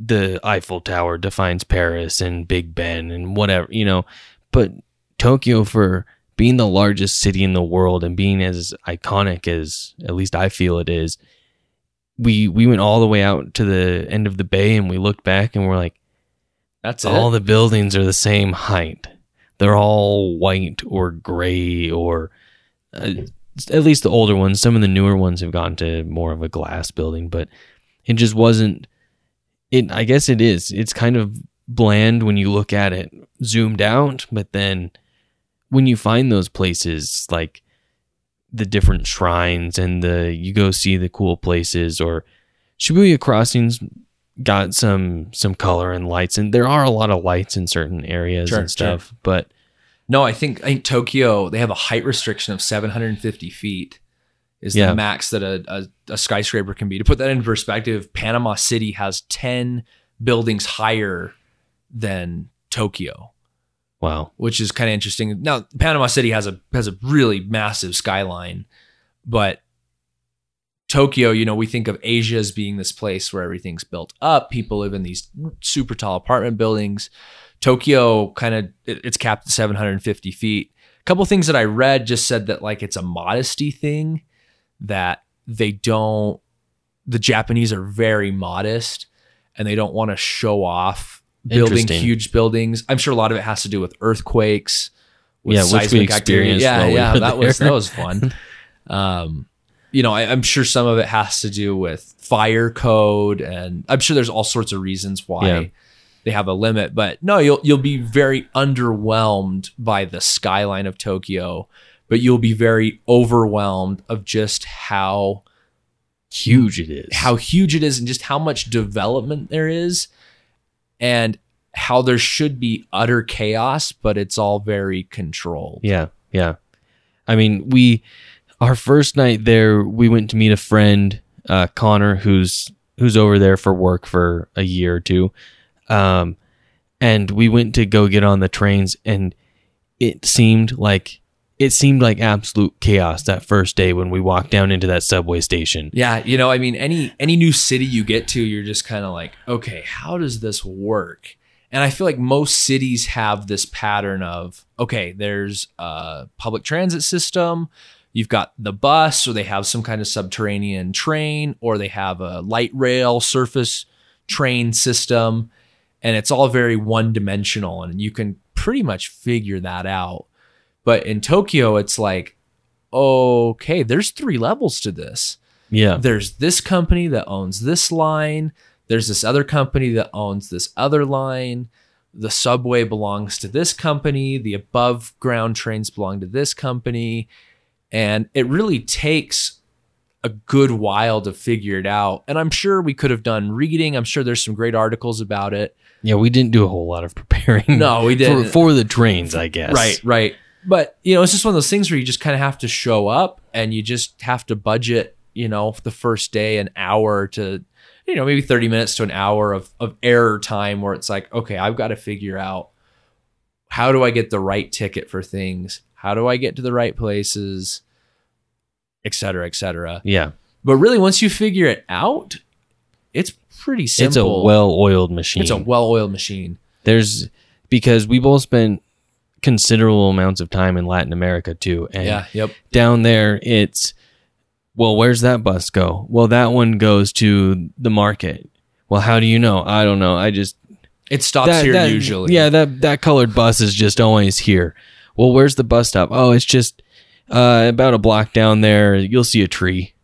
S1: the Eiffel Tower defines Paris and Big Ben and whatever, you know. But Tokyo, for being the largest city in the world and being as iconic as at least I feel it is, we we went all the way out to the end of the bay and we looked back and we're like,
S2: That's
S1: all
S2: it.
S1: the buildings are the same height. They're all white or gray or uh, at least the older ones. Some of the newer ones have gone to more of a glass building, but it just wasn't. It I guess it is. It's kind of bland when you look at it zoomed out, but then when you find those places like the different shrines and the you go see the cool places or Shibuya Crossings got some some color and lights and there are a lot of lights in certain areas
S2: Sure,
S1: and stuff but
S2: no, I think I think Tokyo they have a height restriction of 750 feet is
S1: Yeah.
S2: the max that a, a, a skyscraper can be. To put that into perspective, Panama City has 10 buildings higher than Tokyo.
S1: wow
S2: which is kind of interesting. Now, Panama City has a has a really massive skyline, but Tokyo, you know, we think of Asia as being this place where everything's built up. People live in these super tall apartment buildings. Tokyo kind of it- it's capped at 750 feet. A couple things that I read just said that like it's a modesty thing that they don't the Japanese are very modest and they don't want to show off building huge buildings. I'm sure a lot of it has to do with earthquakes. With
S1: Yeah, which we
S2: activity.
S1: experienced
S2: Yeah,
S1: we
S2: yeah, that was that was fun. Um, you know, I, I'm sure some of it has to do with fire code, and I'm sure there's all sorts of reasons why
S1: Yeah.
S2: they have a limit. But no, you'll you'll be very underwhelmed by the skyline of Tokyo, but you'll be very overwhelmed of just how
S1: huge it is.
S2: how huge it is and just how much development there is and how there should be utter chaos but it's all very controlled.
S1: Yeah yeah. I mean we our first night there we went to meet a friend uh connor who's who's over there for work for a year or two. Um, and we went to go get on the trains and it seemed like it seemed like absolute chaos that first day when we walked down into that subway station.
S2: Yeah, you know, I mean, any any new city you get to, you're just kind of like, okay, how does this work? And I feel like most cities have this pattern of, okay, there's a public transit system, you've got the bus, or they have some kind of subterranean train, or they have a light rail surface train system, and it's all very one dimensional, and you can pretty much figure that out. But in Tokyo, it's like, okay, there's three levels to this.
S1: Yeah.
S2: There's this company that owns this line. There's this other company that owns this other line. The subway belongs to this company. The above ground trains belong to this company. And it really takes a good while to figure it out. And I'm sure we could have done reading. I'm sure there's some great articles about it.
S1: Yeah, we didn't do a whole lot of preparing.
S2: No, we didn't.
S1: For, for the trains, I guess.
S2: Right, right. But, you know, it's just one of those things where you just kind of have to show up and you just have to budget, you know, the first day an hour to, you know, maybe 30 minutes to an hour of, of error time where it's like, okay, I've got to figure out how do I get the right ticket for things? How do I get to the right places? Et cetera, et cetera.
S1: Yeah.
S2: But really, once you figure it out, it's pretty simple.
S1: It's a well-oiled machine.
S2: It's a well-oiled machine.
S1: There's because we both spent considerable amounts of time in Latin America too, and
S2: Yeah. Yep.
S1: down there it's well, where's that bus go? Well, that one goes to the market. Well, how do you know? I don't know. I just
S2: It stops
S1: that,
S2: here
S1: that-
S2: usually.
S1: Yeah, that that colored bus is just always here. Well, where's the bus stop? Oh, it's just uh, about a block down there. You'll see a tree.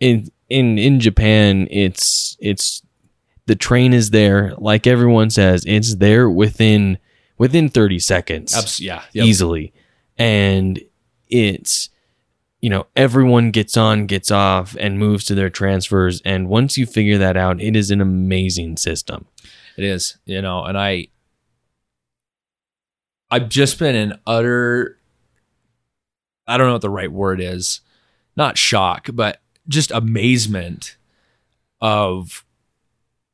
S1: In in in Japan, it's it's the train is there, like everyone says, it's there within within thirty seconds
S2: Abs- yeah. Yep.
S1: easily, and it's you know everyone gets on, gets off, and moves to their transfers. And once you figure that out, it is an amazing system.
S2: It is, you know, and I I've just been in utter I don't know what the right word is. Not shock, but just amazement of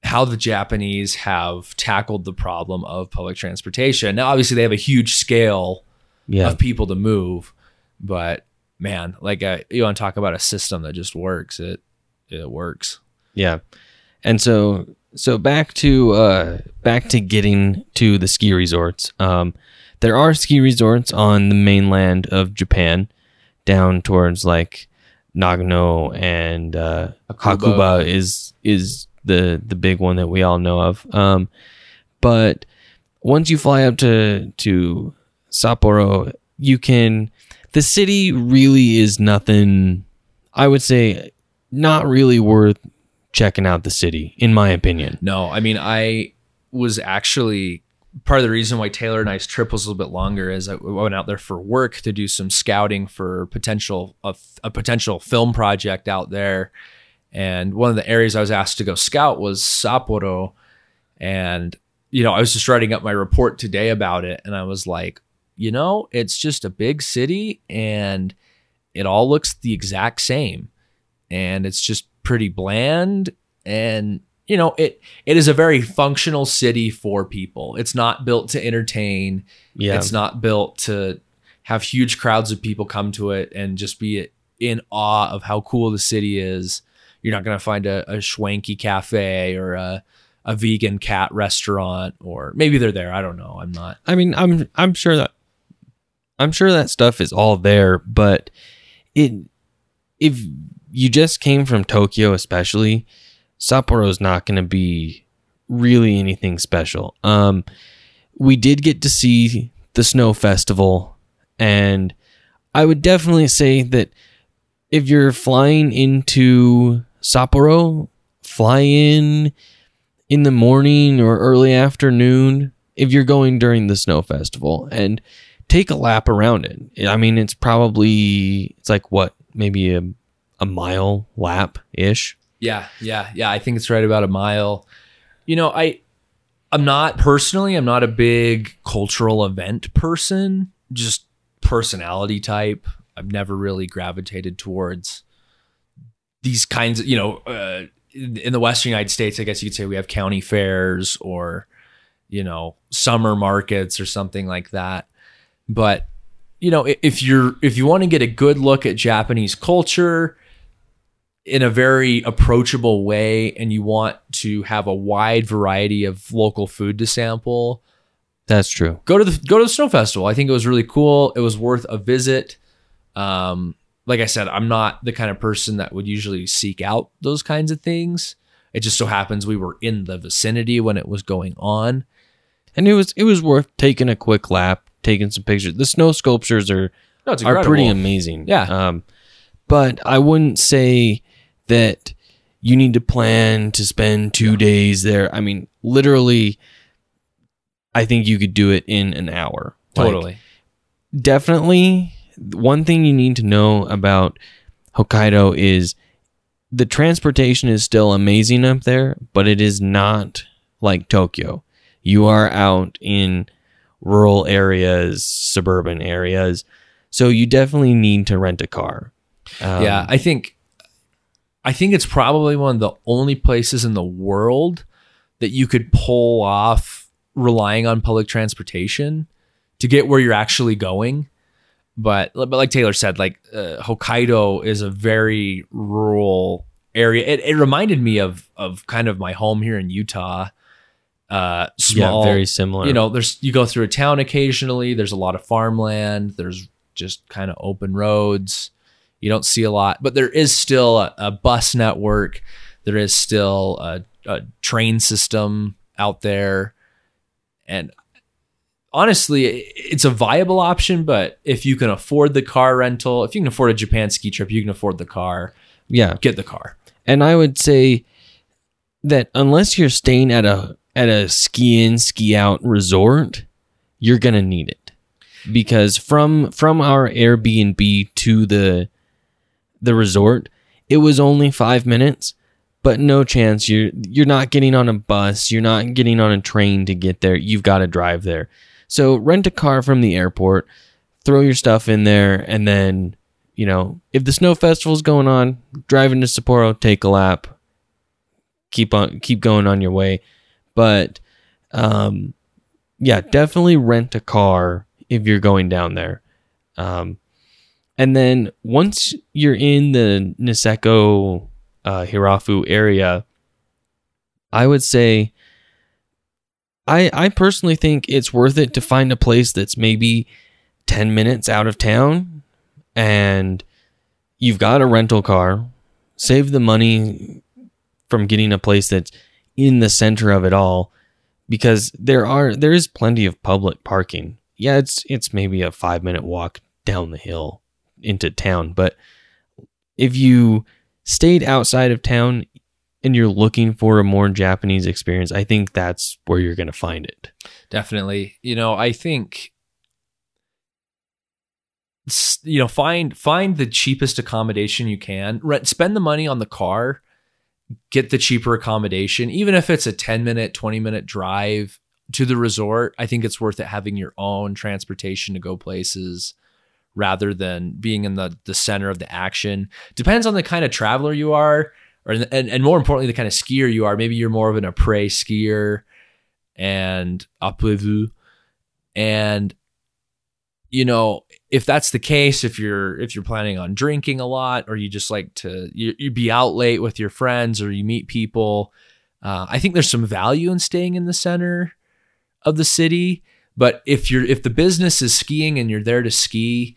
S2: how the Japanese have tackled the problem of public transportation. Now obviously they have a huge scale
S1: Yeah,
S2: of people to move, but man, like uh, you want to talk about a system that just works. It it works.
S1: Yeah. And so so back to uh back to getting to the ski resorts. Um there are ski resorts on the mainland of Japan down towards like Nagano and uh
S2: Hakuba.
S1: Hakuba is is the the big one that we all know of. Um but once you fly up to to Sapporo, you can the city really is nothing I would say not really worth checking out the city, in my opinion.
S2: No, I mean, I was actually part of the reason why Taylor and I's trip was a little bit longer is I went out there for work to do some scouting for potential a, a potential film project out there. And one of the areas I was asked to go scout was Sapporo. And, you know, I was just writing up my report today about it. And I was like, you know, it's just a big city and it all looks the exact same. And it's just pretty bland. And, you know, it it is a very functional city for people. It's not built to entertain.
S1: Yeah.
S2: It's not built to have huge crowds of people come to it and just be in awe of how cool the city is. You're not going to find a, a schwanky cafe or a, a vegan cat restaurant, or maybe they're there. I don't know. I'm not.
S1: I mean, I'm I'm sure that I'm sure that stuff is all there, but it if you just came from Tokyo especially, Sapporo is not going to be really anything special. Um we did get to see the snow festival and I would definitely say that if you're flying into Sapporo, fly in in the morning or early afternoon if you're going during the snow festival and take a lap around it. I mean, it's probably it's like what, maybe a a mile lap ish.
S2: Yeah, yeah, yeah. I think it's right about a mile. You know, I I'm not personally, I'm not a big cultural event person, just personality type. I've never really gravitated towards these kinds of, you know, uh, in in the Western United States, I guess you could say we have county fairs or, you know, summer markets or something like that. But you know, if you're if you want to get a good look at Japanese culture in a very approachable way, and you want to have a wide variety of local food to sample,
S1: That's true.
S2: go to the go to the snow festival. I think it was really cool. It was worth a visit. Um, like I said, I'm not the kind of person that would usually seek out those kinds of things. It just so happens we were in the vicinity when it was going on.
S1: And it was it was worth taking a quick lap, taking some pictures. The snow sculptures are
S2: No,
S1: are pretty amazing.
S2: Yeah.
S1: Um, but I wouldn't say that you need to plan to spend two days there. I mean, literally, I think you could do it in an hour. Like,
S2: Totally.
S1: definitely, one thing you need to know about Hokkaido is the transportation is still amazing up there, but it is not like Tokyo. You are out in rural areas, suburban areas. So you definitely need to rent a car. Um,
S2: yeah, I think I think it's probably one of the only places in the world that you could pull off relying on public transportation to get where you're actually going. But but like Taylor said, like uh, Hokkaido is a very rural area. It, it reminded me of of kind of my home here in Utah. Uh, small,
S1: yeah, very similar.
S2: you know there's you go through a town occasionally there's a lot of farmland there's just kind of open roads you don't see a lot but there is still a, a bus network there is still a, a train system out there and honestly it's a viable option but if you can afford the car rental if you can afford a japan ski trip you can afford the car
S1: yeah.
S2: get the car
S1: And I would say that unless you're staying at a at a ski in ski out resort, you're gonna need it because from from our Airbnb to the the resort, it was only five minutes, but no chance you're you're not getting on a bus, you're not getting on a train to get there. You've got to drive there. So rent a car from the airport, throw your stuff in there, and then you know if the snow festival's going on, drive into Sapporo, take a lap, keep on keep going on your way. But um, yeah, definitely rent a car if you're going down there. Um, and then once you're in the Niseko uh, Hirafu area, I would say I I personally think it's worth it to find a place that's maybe 10 minutes out of town and you've got a rental car, save the money from getting a place that's in the center of it all because there are there is plenty of public parking. Yeah, it's it's maybe a 5 minute walk down the hill into town, but if you stayed outside of town and you're looking for a more Japanese experience, I think that's where you're going to find it.
S2: definitely. You know i think you know find find the cheapest accommodation you can. Rent spend the money on the car get the cheaper accommodation. Even if it's a 10 minute 20 minute drive to the resort i think it's worth it having your own transportation to go places rather than being in the the center of the action. Depends on the kind of traveler you are or and, and more importantly the kind of skier you are. Maybe you're more of an après skier and après-vous. And you know if that's the case if you're if you're planning on drinking a lot or you just like to you, you be out late with your friends or you meet people uh, i think there's some value in staying in the center of the city. But if you're if the business is skiing and you're there to ski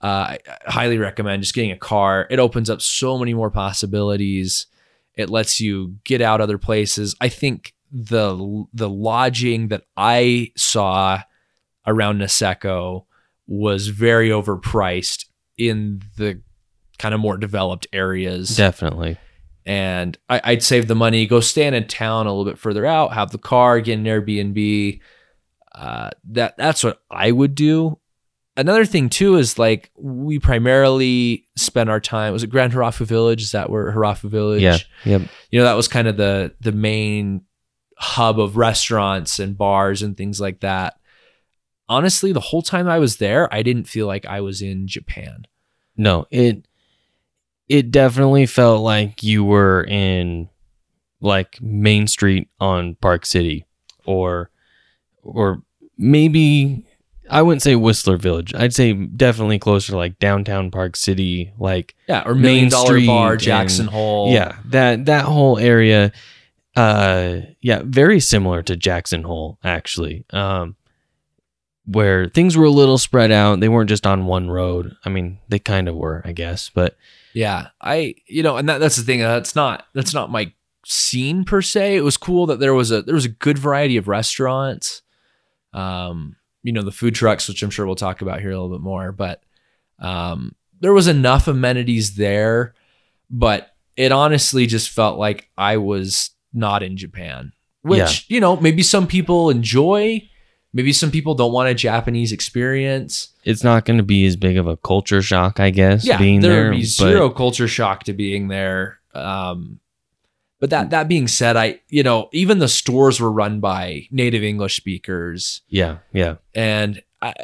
S2: uh, I, highly recommend just getting a car it opens up so many more possibilities it lets you get out other places i think the the lodging that i saw around Niseko was very overpriced in the kind of more developed areas.
S1: Definitely.
S2: And I, I'd save the money, go stand in a town a little bit further out, have the car, get an Airbnb. Uh, that that's what I would do. Another thing too is like we primarily spent our time. Was it Grand Hirafu Village? Is that where Harafu Village?
S1: Yeah. Yep.
S2: you know that was kind of the the main hub of restaurants and bars and things like that honestly the whole time i was there i didn't feel like i was in japan
S1: No, it it definitely felt like you were in like Main Street on Park City or or maybe I wouldn't say Whistler Village. I'd say definitely closer to like downtown Park City, like
S2: Yeah, or Million
S1: Main
S2: Dollar
S1: Street
S2: Bar,
S1: and-
S2: Jackson Hole.
S1: yeah, that that whole area uh yeah, very similar to Jackson Hole actually. Um where things were a little spread out. They weren't just on one road. I mean, they kind of were, I guess, but
S2: Yeah, I you know, and that, that's the thing. uh, That's not that's not my scene per se. It was cool that there was a there was a good variety of restaurants. Um, you know, the food trucks, which I'm sure we'll talk about here a little bit more, but um, there was enough amenities there, but it honestly just felt like I was not in Japan. Which
S1: Yeah.
S2: you know, maybe some people enjoy. Maybe some people don't want a Japanese experience.
S1: it's not going to be as big of a culture shock, I guess,
S2: yeah,
S1: being
S2: there
S1: there.
S2: would be zero culture shock to being there. Um, but that that being said, I you know even the stores were run by native English speakers,
S1: yeah, yeah,
S2: and I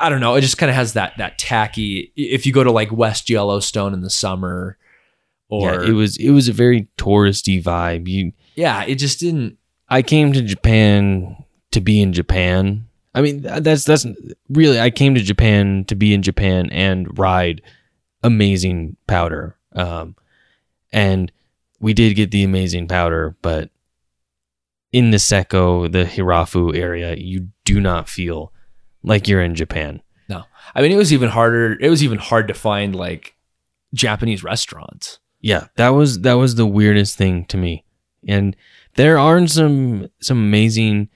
S2: I don't know, it just kind of has that that tacky. If you go to like West Yellowstone in the summer, or
S1: yeah. It was it was a very touristy vibe. You,
S2: yeah, it just didn't.
S1: I came to Japan to be in Japan. I mean, that's that's really I came to Japan to be in Japan and ride amazing powder. Um, and we did get the amazing powder, but in Niseko, the Hirafu area, you do not feel like you're in Japan. No.
S2: I mean, it was even harder. It was even hard to find like Japanese restaurants.
S1: Yeah, that was that was the weirdest thing to me. And there are some some amazing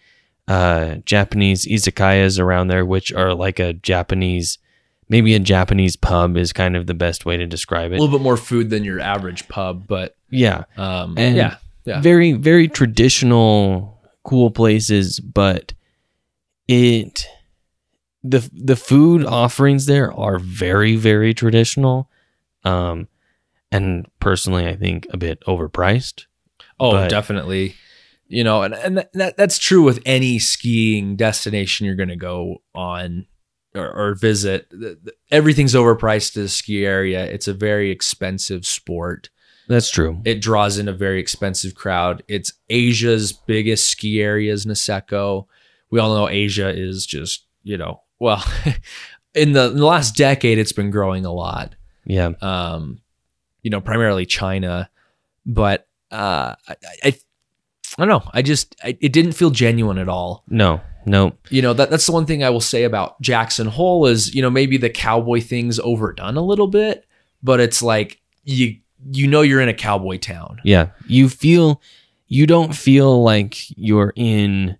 S1: uh Japanese izakayas around there which are like a Japanese maybe a Japanese pub is kind of the best way to describe it.
S2: A little bit more food than your average pub, but
S1: yeah.
S2: um,
S1: And
S2: yeah, yeah.
S1: Very very traditional cool places, but it the the food offerings there are very very traditional. Um and personally I think a bit overpriced.
S2: Oh,
S1: But-
S2: definitely. You know, and, and that, that's true with any skiing destination you're going to go on or, or visit. Everything's overpriced to the ski area. It's a very expensive sport.
S1: That's true.
S2: It draws in a very expensive crowd. It's Asia's biggest ski area is Niseko. We all know Asia is just, you know, well, in the, in the last decade, it's been growing a lot
S1: Yeah.
S2: um, you know, primarily China. But uh, I, I, I don't know. I just I, it didn't feel genuine at all.
S1: No. No.
S2: You know that that's the one thing I will say about Jackson Hole is you know maybe the cowboy thing's overdone a little bit, but it's like you you know you're in a cowboy town.
S1: Yeah. You feel you don't feel like you're in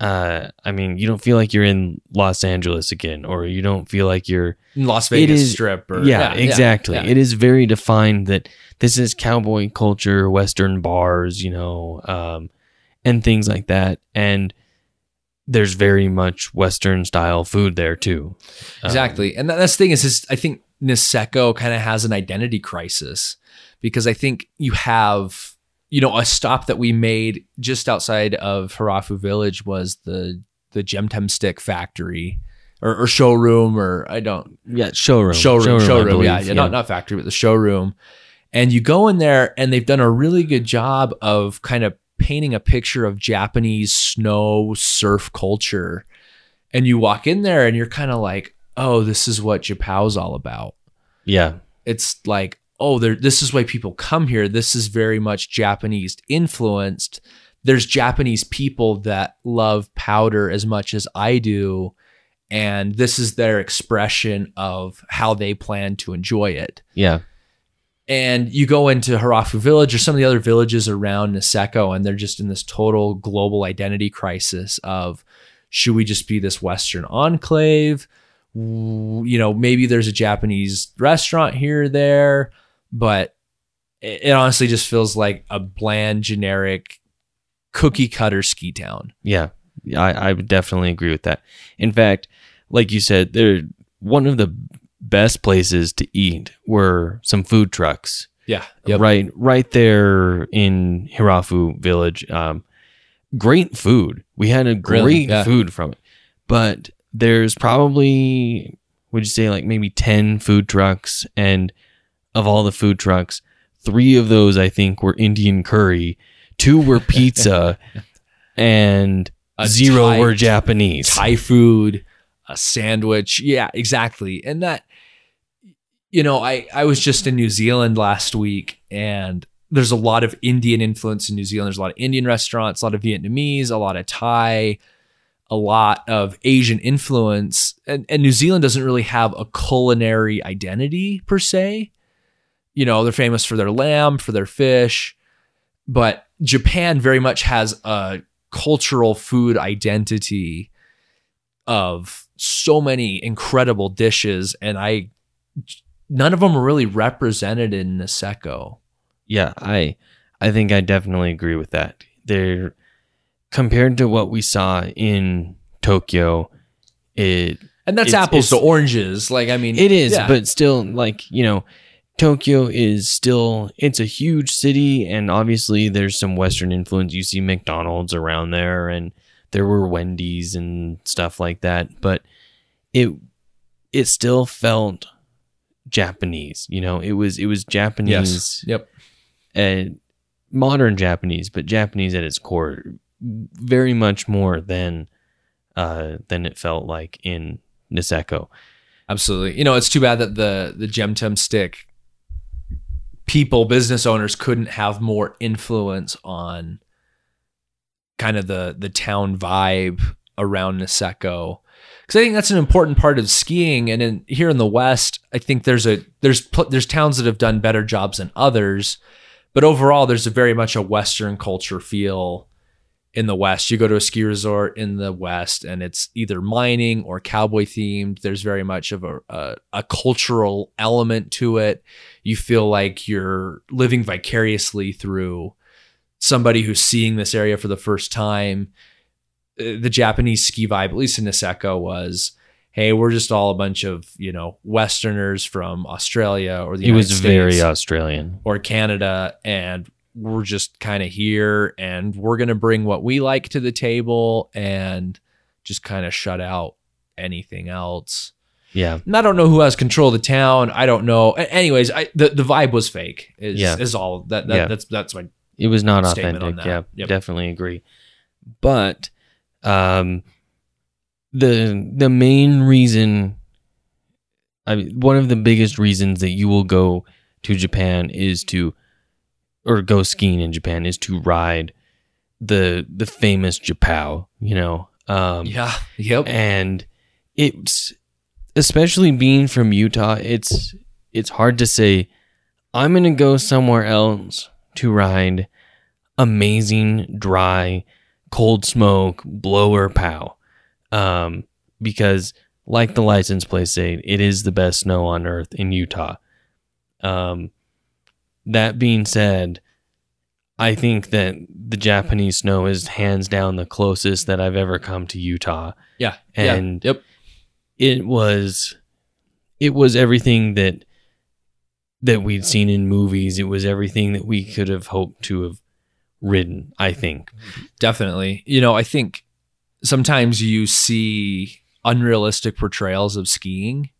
S1: uh I mean, you don't feel like you're in Los Angeles again or you don't feel like you're
S2: In Las Vegas
S1: is-
S2: Strip or
S1: yeah, exactly.
S2: yeah.
S1: It is very defined that this is cowboy culture, western bars, you know, um and things like that and there's very much western style food there too. Um,
S2: Exactly. and that's the thing is, is I think Niseko kind of has an identity crisis because I think you have, you know, a stop that we made just outside of Hirafu Village was the the Gentemstick factory or, or showroom or I don't
S1: yeah, showroom.
S2: showroom
S1: I
S2: showroom,
S1: believe,
S2: yeah, yeah, not not factory but the showroom. And you go in there and they've done a really good job of kind of painting a picture of Japanese snow surf culture. And you walk in there and you're kind of like oh this is what JaPow's all about.
S1: Yeah.
S2: it's like oh there this is why people come here. This is very much Japanese influenced. There's Japanese people that love powder as much as I do. And this is their expression of how they plan to enjoy it.
S1: Yeah.
S2: and you go into Hirafu village or some of the other villages around Niseko and they're just in this total global identity crisis of should we just be this western enclave you know maybe there's a Japanese restaurant here or there but it, it honestly just feels like a bland generic cookie cutter ski town
S1: Yeah, I, I would definitely agree with that. In fact, like you said, they're one of the best places to eat were some food trucks.
S2: yeah
S1: Right, right there in Hirafu Village. Um, great food. We had a great
S2: Really? Yeah.
S1: food from it, but there's probably would you say like maybe ten food trucks, and of all the food trucks, three of those I think were Indian curry, two were pizza, and
S2: A
S1: zero
S2: Thai-
S1: were Japanese.
S2: Thai food, a sandwich. Yeah, exactly. And that, you know, I, I was just in New Zealand last week and there's a lot of Indian influence in New Zealand. There's a lot of Indian restaurants, a lot of Vietnamese, a lot of Thai, a lot of Asian influence. And, and New Zealand doesn't really have a culinary identity per se. You know, they're famous for their lamb, for their fish, but Japan very much has a cultural food identity of so many incredible dishes and I none of them are really represented in Niseko.
S1: Yeah, I I think I definitely agree with that. They're compared to what we saw in Tokyo, it
S2: And that's apples to oranges. Like I mean
S1: it is,
S2: yeah.
S1: but still like, you know, Tokyo is still it's a huge city and obviously there's some western influence. You see McDonald's around there and there were Wendy's and stuff like that, but it it still felt Japanese, you know. It was it was Japanese
S2: yes. Yep.
S1: uh, modern Japanese, but Japanese at its core, very much more than uh, than it felt like in Niseko.
S2: Absolutely. You know, it's too bad that the the Gentemstick people, business owners couldn't have more influence on kind of the the town vibe around Niseko. Cuz I think that's an important part of skiing and in here in the west, I think there's a there's there's towns that have done better jobs than others, but overall there's a very much a western culture feel in the west. You go to a ski resort in the west, and it's either mining or cowboy themed. There's very much of a, a a cultural element to it. You feel like you're living vicariously through somebody who's seeing this area for the first time. Uh, The Japanese ski vibe, at least in Niseko, was. Hey, we're just all a bunch of you know Westerners from Australia or the
S1: It
S2: United
S1: was
S2: States
S1: very Australian.
S2: or Canada, and we're just kind of here and we're going to bring what we like to the table and just kind of shut out anything else.
S1: Yeah,
S2: And I don't know who has control of the town. I don't know. Anyways, I, the the vibe was fake. Is
S1: Yeah.
S2: is all that, that
S1: Yeah.
S2: that's that's my
S1: it was not authentic. Yeah,
S2: Yep.
S1: definitely agree. But um, the the main reason, I mean, one of the biggest reasons that you will go to Japan is to, or go skiing in Japan is to ride the the famous JaPow. You know, um,
S2: yeah yep
S1: and it's especially being from Utah, it's it's hard to say I'm going to go somewhere else to ride amazing dry cold smoke blower pow. Um because like the license plate say, it is the best snow on earth in Utah. Um that being said, I think that the Japanese snow is hands down the closest that I've ever come to Utah.
S2: Yeah
S1: and-
S2: yeah, yep.
S1: it was it was everything that that we'd seen in movies. It was everything that we could have hoped to have ridden i think.
S2: Definitely. You know, I think sometimes you see unrealistic portrayals of skiing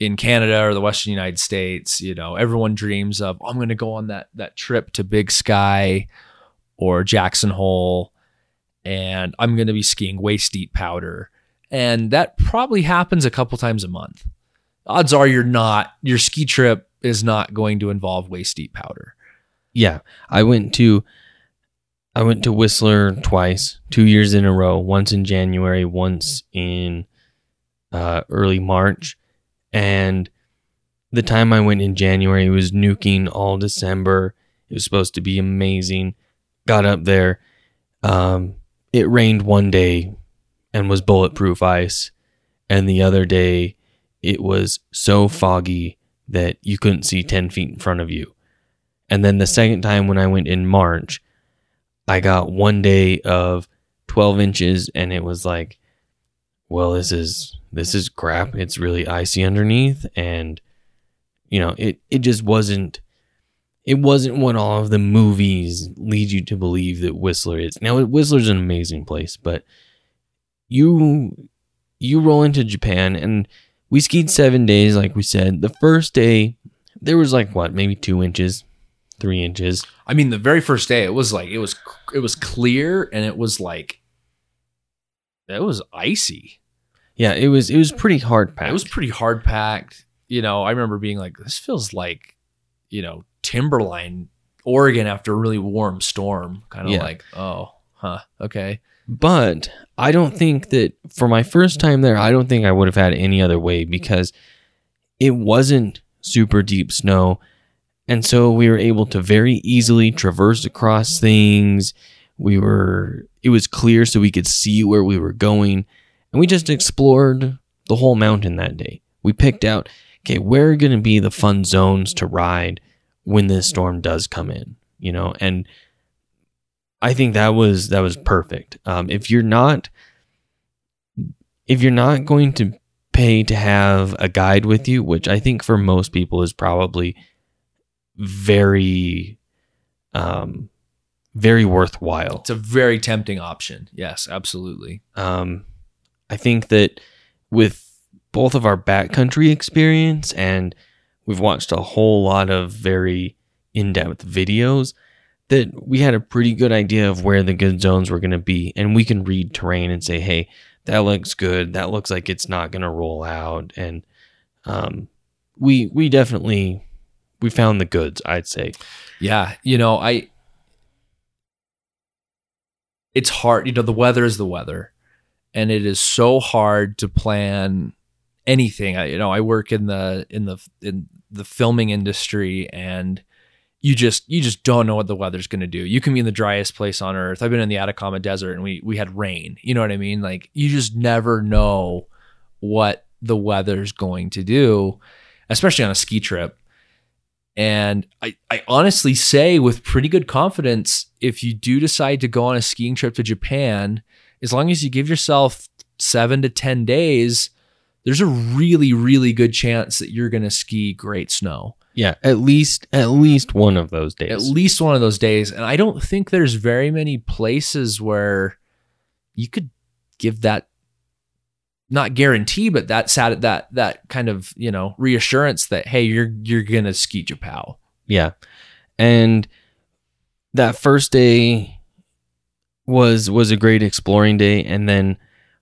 S2: in Canada or the Western United States. You know, everyone dreams of "Oh, I'm going to go on that that trip to Big Sky or Jackson Hole, and I'm going to be skiing waist deep powder, and that probably happens a couple times a month. Odds are you're not. Your ski trip is not going to involve waist deep powder.
S1: yeah i went to i went to whistler twice two years in a row once in january once in uh, early march and the time i went in january was nuking all december. It was supposed to be amazing. Got up there. Um, it rained one day and was bulletproof ice. And the other day it was so foggy that you couldn't see 10 feet in front of you. And then the second time when I went in March, I got one day of 12 inches and it was like, well, this is this is crap. It's really icy underneath and you know, it it just wasn't it wasn't what all of the movies lead you to believe that Whistler is. Now Whistler's an amazing place, but you you roll into Japan and we skied 7 days like we said. The first day there was like what, maybe two inches, three inches.
S2: I mean, the very first day, it was like it was it was clear and it was like it was icy.
S1: Yeah, it was it was pretty hard packed.
S2: It was pretty hard packed. You know, I remember being like, this feels like, you know, Timberline, Oregon after a really warm storm. Kind of
S1: Yeah.
S2: like, oh, huh, okay.
S1: But I don't think that for my first time there, I don't think I would have had any other way because it wasn't super deep snow. And so we were able to very easily traverse across things. We were, it was clear so we could see where we were going. And we just explored the whole mountain that day. We picked out, okay, where are going to be the fun zones to ride when this storm does come in, you know? And I think that was that was perfect. Um, if you're not if you're not going to pay to have a guide with you, which I think for most people is probably very um, very worthwhile.
S2: It's a very tempting option. Yes, absolutely.
S1: Um, I think that with both of our backcountry experience and we've watched a whole lot of very in-depth videos that we had a pretty good idea of where the good zones were going to be. And we can read terrain and say hey that looks good. That looks like it's not going to roll out. And um, we we definitely we found the goods i'd say.
S2: Yeah, you know, I it's hard, you know, the weather is the weather. And it is so hard to plan anything. I you know, I work in the in the in the filming industry and you just you just don't know what the weather's going to do. You can be in the driest place on earth. I've been in the Atacama Desert and we we had rain. You know what I mean? Like you just never know what the weather's going to do, especially on a ski trip. And I, I honestly say with pretty good confidence, if you do decide to go on a skiing trip to Japan, as long as you give yourself seven to 10 days, there's a really, really good chance that you're going to ski great snow.
S1: yeah at least at least one of those days
S2: At least one of those days. And I don't think there's very many places where you could give that not guarantee, but that sat that that kind of, you know, reassurance that hey, you're you're gonna ski Japan.
S1: Yeah. And that first day was was a great exploring day and then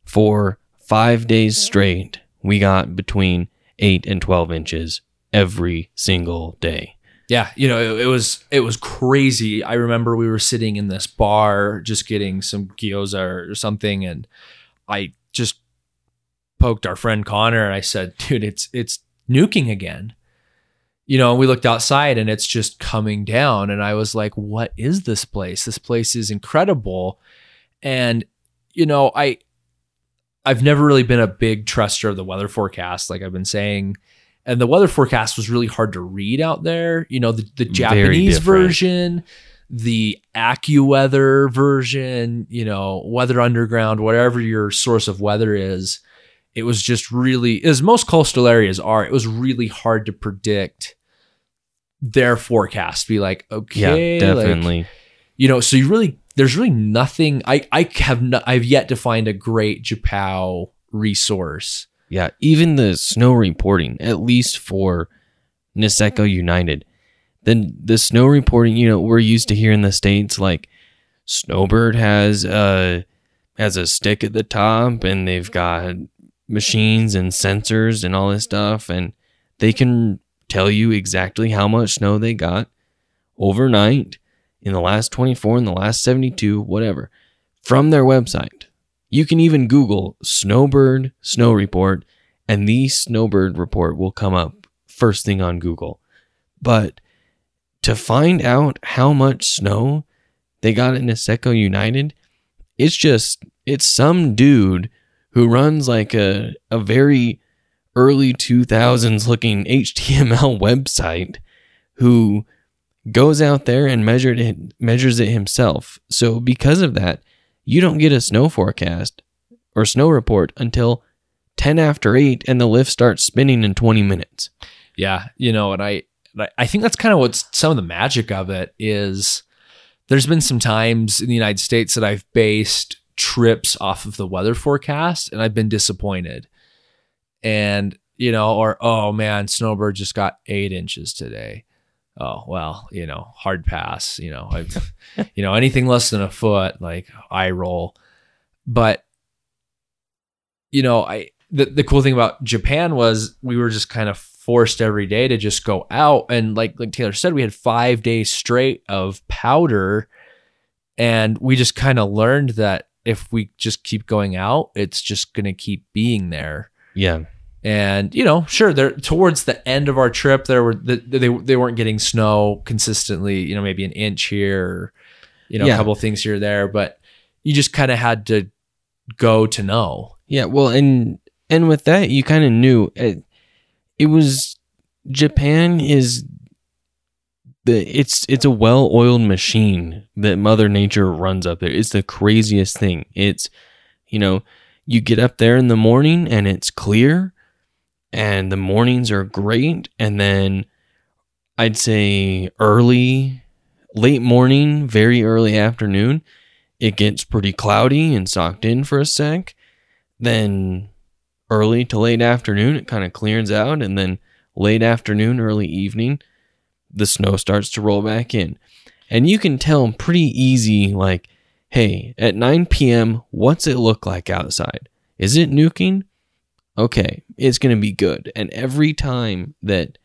S1: for 5 days straight we got between 8 and 12 inches every single day.
S2: Yeah, you know, it, it was it was crazy. I remember we were sitting in this bar just getting some gyoza or something, and I just poked our friend Connor and I said, "Dude, it's it's nuking again." You know, and we looked outside and it's just coming down, and I was like, "What is this place? This place is incredible." And you know, I I've never really been a big truster of the weather forecast, like I've been saying and the weather forecast was really hard to read out there. You know, the, the Japanese version, the AccuWeather version, you know, Weather Underground, whatever your source of weather is. It was just really, as most coastal areas are, it was really hard to predict their forecast. Be like, okay,
S1: yeah,
S2: like,
S1: definitely.
S2: you know, so you really, there's really nothing. I I have not, I've yet to find a great Japan resource.
S1: Yeah, even the snow reporting, at least for Niseko United, then the snow reporting, you know, we're used to here in the states, like Snowbird has a has a stick at the top, and they've got machines and sensors and all this stuff, and they can tell you exactly how much snow they got overnight in the last 24 in the last 72 whatever from their website. You can even google snowbird snow report and the snowbird report will come up first thing on google. But to find out how much snow they got in Niseko United, it's just it's some dude who runs like a a very early 2000s looking HTML website who goes out there and measured it measures it himself. So because of that, you don't get a snow forecast or snow report until 10 after 8 and the lift starts spinning in 20 minutes.
S2: Yeah, you know, and I I- think that's kind of what's some of the magic of it is there's been some times in the United States that I've based trips off of the weather forecast and I've been disappointed. And you know, or oh man, Snowbird just got eight inches today. Oh well, you know, hard pass. You know, I, you know, anything less than a foot, like eye roll. But you know, I the the cool thing about Japan was we were just kind of forced every day to just go out and like like Taylor said, we had five days straight of powder, and we just kind of learned that if we just keep going out, it's just gonna keep being there.
S1: Yeah.
S2: And you know, sure, there towards the end of our trip, there were the, they they weren't getting snow consistently. You know, maybe an inch here, or, you know,
S1: Yeah.
S2: a couple of things here or there, but you just kind of had to go to know.
S1: Yeah, well, and and with that, you kind of knew it. It was Japan is the it's it's a well-oiled machine that Mother Nature runs up there. It's the craziest thing. It's you know you get up there in the morning and it's clear, and the mornings are great, and then I'd say early, late morning, very early afternoon, it gets pretty cloudy and socked in for a sec then early to late afternoon it kind of clears out and then late afternoon early evening the snow starts to roll back in. And you can tell pretty easy like hey at 9 p.m what's it look like outside? Is it nuking? Okay it's going to be good. And every time that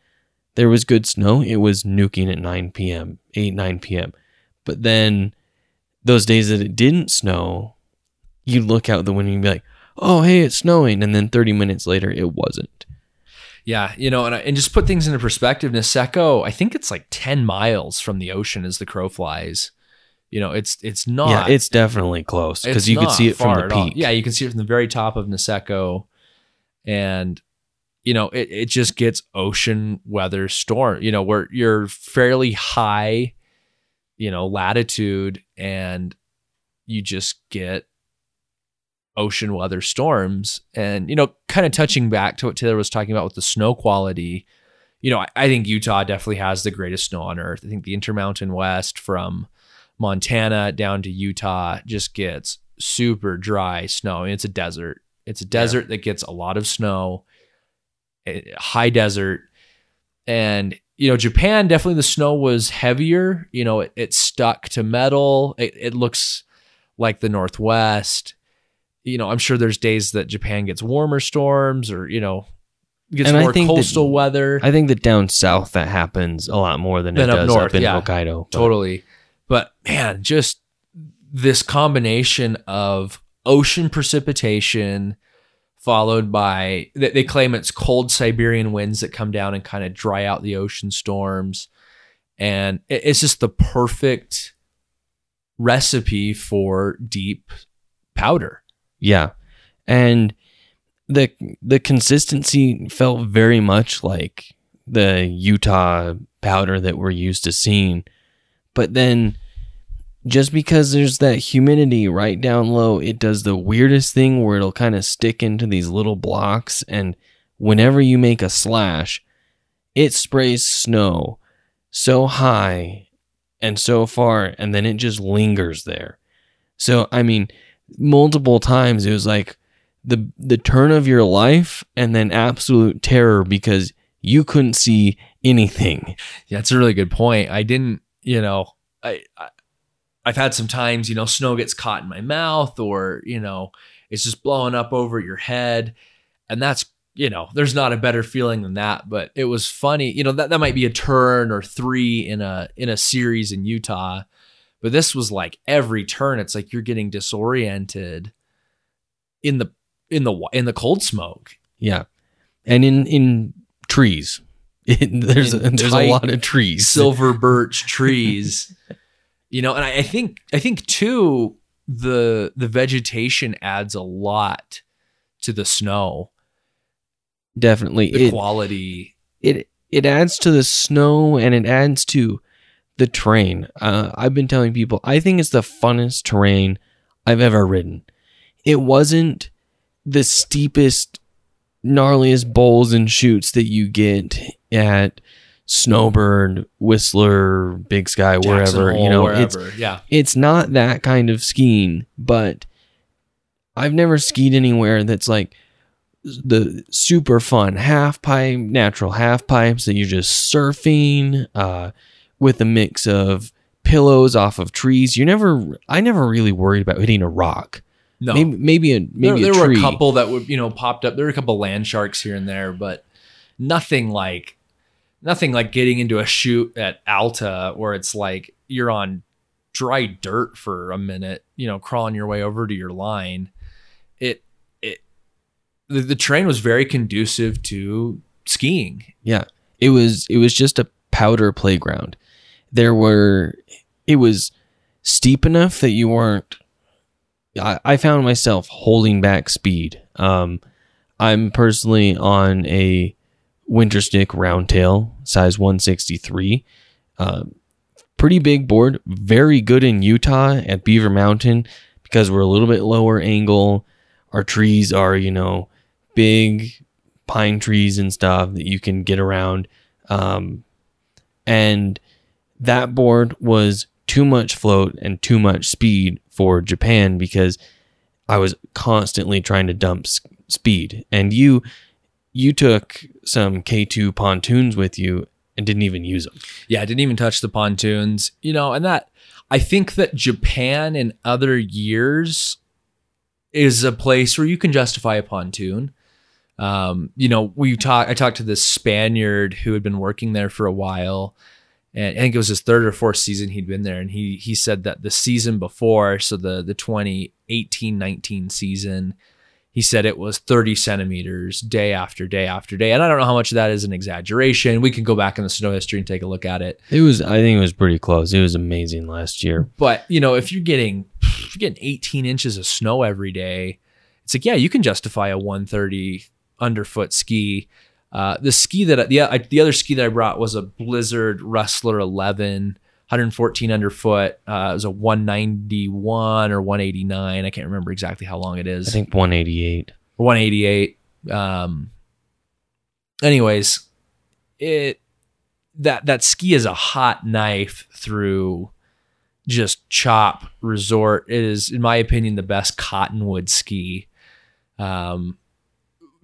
S1: there was good snow it was nuking at 9 p.m 8 9 p.m but then those days that it didn't snow you'd look out the window and be like oh hey it's snowing. And then 30 minutes later it wasn't
S2: Yeah, you know, and I, and just put things into perspective. Niseko, I think it's like ten miles from the ocean as the crow flies. You know, it's it's not.
S1: yeah it's definitely close because you could see it from the peak
S2: Yeah, you can see it from the very top of Niseko, and you know it it just gets ocean weather storm. You know where you're fairly high, you know latitude, and you just get ocean weather storms. And you know, kind of touching back to what Taylor was talking about with the snow quality. You know, I, I think Utah definitely has the greatest snow on earth. I think the Intermountain West from Montana down to Utah just gets super dry snow. I mean, it's a desert. It's a desert that gets a lot of snow, high desert. And, you know, Japan, definitely the snow was heavier. You know, it, it stuck to metal. It, it looks like the Northwest. You know, I'm sure there's days that Japan gets warmer storms or, you know, gets
S1: And I
S2: more
S1: think that-
S2: coastal weather.
S1: i think that down south that happens a lot more than,
S2: Than
S1: it
S2: up
S1: does
S2: north,
S1: up in
S2: yeah.
S1: hokkaido but-
S2: Totally. But man, just this combination of ocean precipitation followed by they, claim it's cold Siberian winds that come down and kind of dry out the ocean storms. And it- it's just the perfect recipe for deep powder.
S1: Yeah. And the the consistency felt very much like the Utah powder that we're used to seeing. But then just because there's that humidity right down low, it does the weirdest thing where it'll kind of stick into these little blocks and whenever you make a slash, it sprays snow so high and so far and then it just lingers there. So I mean, multiple times it was like the the turn of your life and then absolute terror because you couldn't see anything.
S2: Yeah, that's a really good point. I didn't, you know, I, I I've had some times, you know, snow gets caught in my mouth or, you know, it's just blowing up over your head. And that's, you know, there's not a better feeling than that. But it was funny, you know, that, that might be a turn or three in a in a series in Utah. But this was like every turn, it's like you're getting disoriented in the in the in the cold smoke.
S1: Yeah. And in in trees. It, there's a, there's a lot of trees.
S2: silver birch trees you know and I, I think i think too the the vegetation adds a lot to the snow
S1: Definitely.
S2: the
S1: It,
S2: quality
S1: it it adds to the snow and it adds to the terrain. Uh, I've been telling people I think it's the funnest terrain I've ever ridden. It wasn't the steepest, gnarliest bowls and chutes that you get at Snowbird, Whistler, Big Sky,
S2: Jackson
S1: wherever.
S2: Hole,
S1: you know, it's
S2: yeah
S1: it's not that kind of skiing, but I've never skied anywhere that's like the super fun half pipe, natural half pipes that you're just surfing uh, with a mix of pillows off of trees. You never, I never really worried about hitting a rock.
S2: No,
S1: Maybe, maybe a maybe
S2: there,
S1: a
S2: there were a couple that would you know popped up. There were a couple land sharks here and there, but nothing like nothing like getting into a chute at Alta where it's like you're on dry dirt for a minute, you know, crawling your way over to your line. It it the, the terrain was very conducive to skiing.
S1: Yeah. It was it was just a powder playground. There were it was steep enough that you weren't I, I found myself holding back speed. Um I'm personally on a Winterstick roundtail size 163. Um pretty big board, very good in Utah at Beaver Mountain because we're a little bit lower angle. Our trees are, you know, big pine trees and stuff that you can get around. Um, and that board was too much float and too much speed for Japan because I was constantly trying to dump s- speed. And you, you took some K2 pontoons with you and didn't even use them.
S2: Yeah, I didn't even touch the pontoons. You know, and that I think that Japan in other years is a place where you can justify a pontoon. Um, you know, we talked I talked to this Spaniard who had been working there for a while. And I think it was his third or fourth season he'd been there. And he he said that the season before, so the the 2018-19 season, he said it was 30 centimeters day after day after day. And I don't know how much of that is an exaggeration. We can go back in the snow history and take a look at it.
S1: It was, I think it was pretty close. It was amazing last year.
S2: But you know, if you're getting if you're getting 18 inches of snow every day, it's like yeah, you can justify a 130 underfoot ski. Uh, the ski that the I, the other ski that I brought was a Blizzard Rustler 11, 114 underfoot. Uh, it was a 191 or 189. I can't remember exactly how long it is.
S1: I think 188.
S2: 188. Um, anyways, it that that ski is a hot knife through just chop resort. It is, in my opinion, the best cottonwood ski. Um,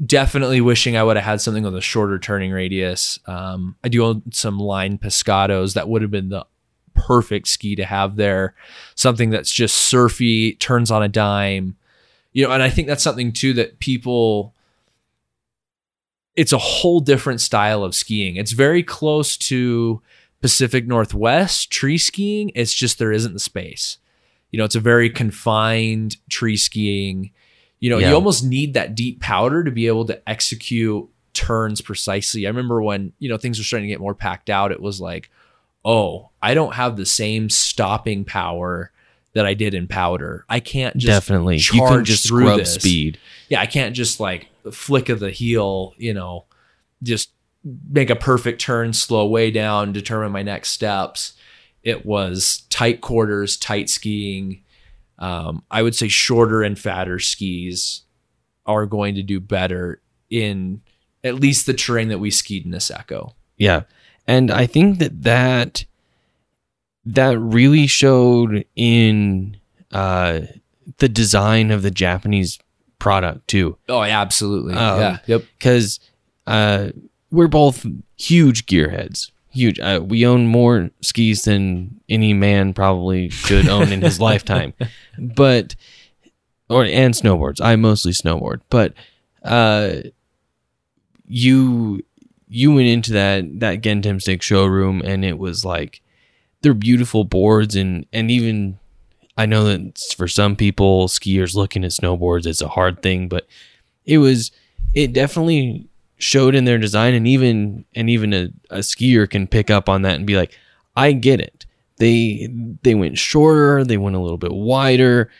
S2: definitely wishing I would have had something with a shorter turning radius. Um, I do own some line Pescados that would have been the perfect ski to have there. Something that's just surfy, turns on a dime. You know, and I think that's something too that people it's a whole different style of skiing. It's very close to Pacific Northwest tree skiing. It's just there isn't the space. You know, it's a very confined tree skiing. You know,
S1: Yeah.
S2: you almost need that deep powder to be able to execute turns precisely. I remember when, you know, things were starting to get more packed out, it was like, oh, I don't have the same stopping power that I did in powder. I can't just
S1: Definitely. You can
S2: charge
S1: just
S2: through
S1: scrub
S2: this.
S1: speed.
S2: Yeah, I can't just like flick of the heel, you know, just make a perfect turn, slow way down, determine my next steps. It was tight quarters, tight skiing. Um, I would say shorter and fatter skis are going to do better in at least the terrain that we skied in Niseko.
S1: Yeah. And I think that that that really showed in uh the design of the Japanese product too
S2: Oh, yeah, absolutely.
S1: Um,
S2: yeah. Yep.
S1: cuz uh we're both huge gearheads. Huge. Uh, we own more skis than any man probably should own in his lifetime. But or and snowboards. I mostly snowboard, but uh you you went into that that Gentemstick showroom and it was like they're beautiful boards and and even I know that for some people skiers looking at snowboards it's a hard thing but it was it definitely showed in their design and even and even a, a skier can pick up on that and be like I get it. They they went shorter they went a little bit wider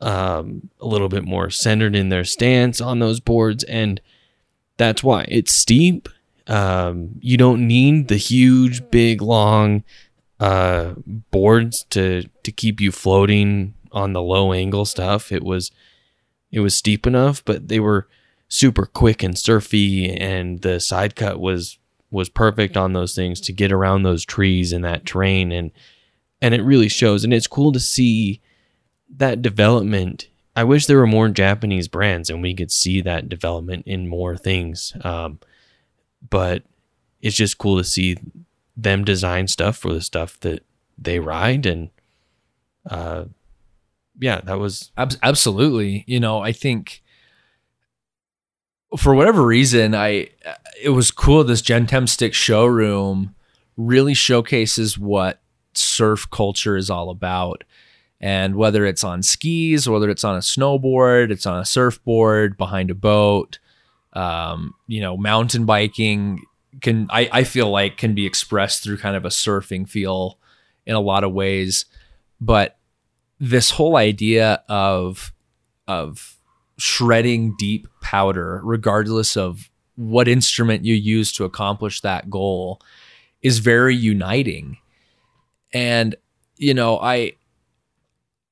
S1: um, a little bit more centered in their stance on those boards and that's why. It's steep. Um, you don't need the huge big long uh, boards to to keep you floating on the low angle stuff. It was it was steep enough but they were super quick and surfy and the side cut was was perfect on those things to get around those trees and that terrain and and it really shows and it's cool to see that development I wish there were more Japanese brands and we could see that development in more things. Um, but it's just cool to see them design stuff for the stuff that they ride and uh yeah that was
S2: Ab- absolutely. You know, I think for whatever reason, I it was cool. This Gentemstick showroom really showcases what surf culture is all about. And whether it's on skis, whether it's on a snowboard, it's on a surfboard, behind a boat, um, you know, mountain biking can I, I feel like can be expressed through kind of a surfing feel in a lot of ways. But this whole idea of of shredding deep powder, regardless of what instrument you use to accomplish that goal, is very uniting. And you know, I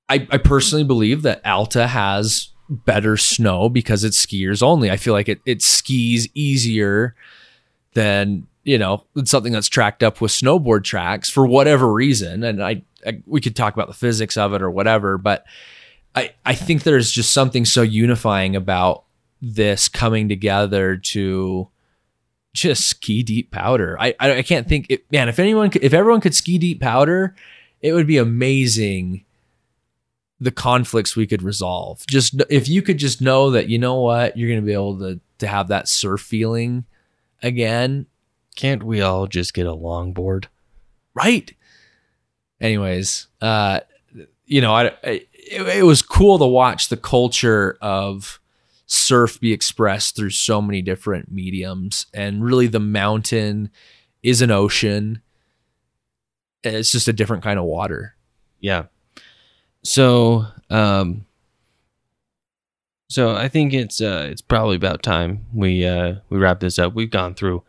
S2: I, I personally believe that Alta has better snow because it's skiers only. I feel like it it skis easier than you know something that's tracked up with snowboard tracks for whatever reason. And I, I we could talk about the physics of it or whatever, but I I think there's just something so unifying about this coming together to just ski deep powder. I I, I can't think it, man if anyone could, if everyone could ski deep powder, it would be amazing the conflicts we could resolve. Just if you could just know that you know what you're going to be able to to have that surf feeling again,
S1: can't we all just get a longboard
S2: right? Anyways, uh, you know, I, I it, it was cool to watch the culture of surf be expressed through so many different mediums, and really the mountain is an ocean. It's just a different kind of water.
S1: yeah so um so i think it's uh it's probably about time we uh we wrap this up we've gone through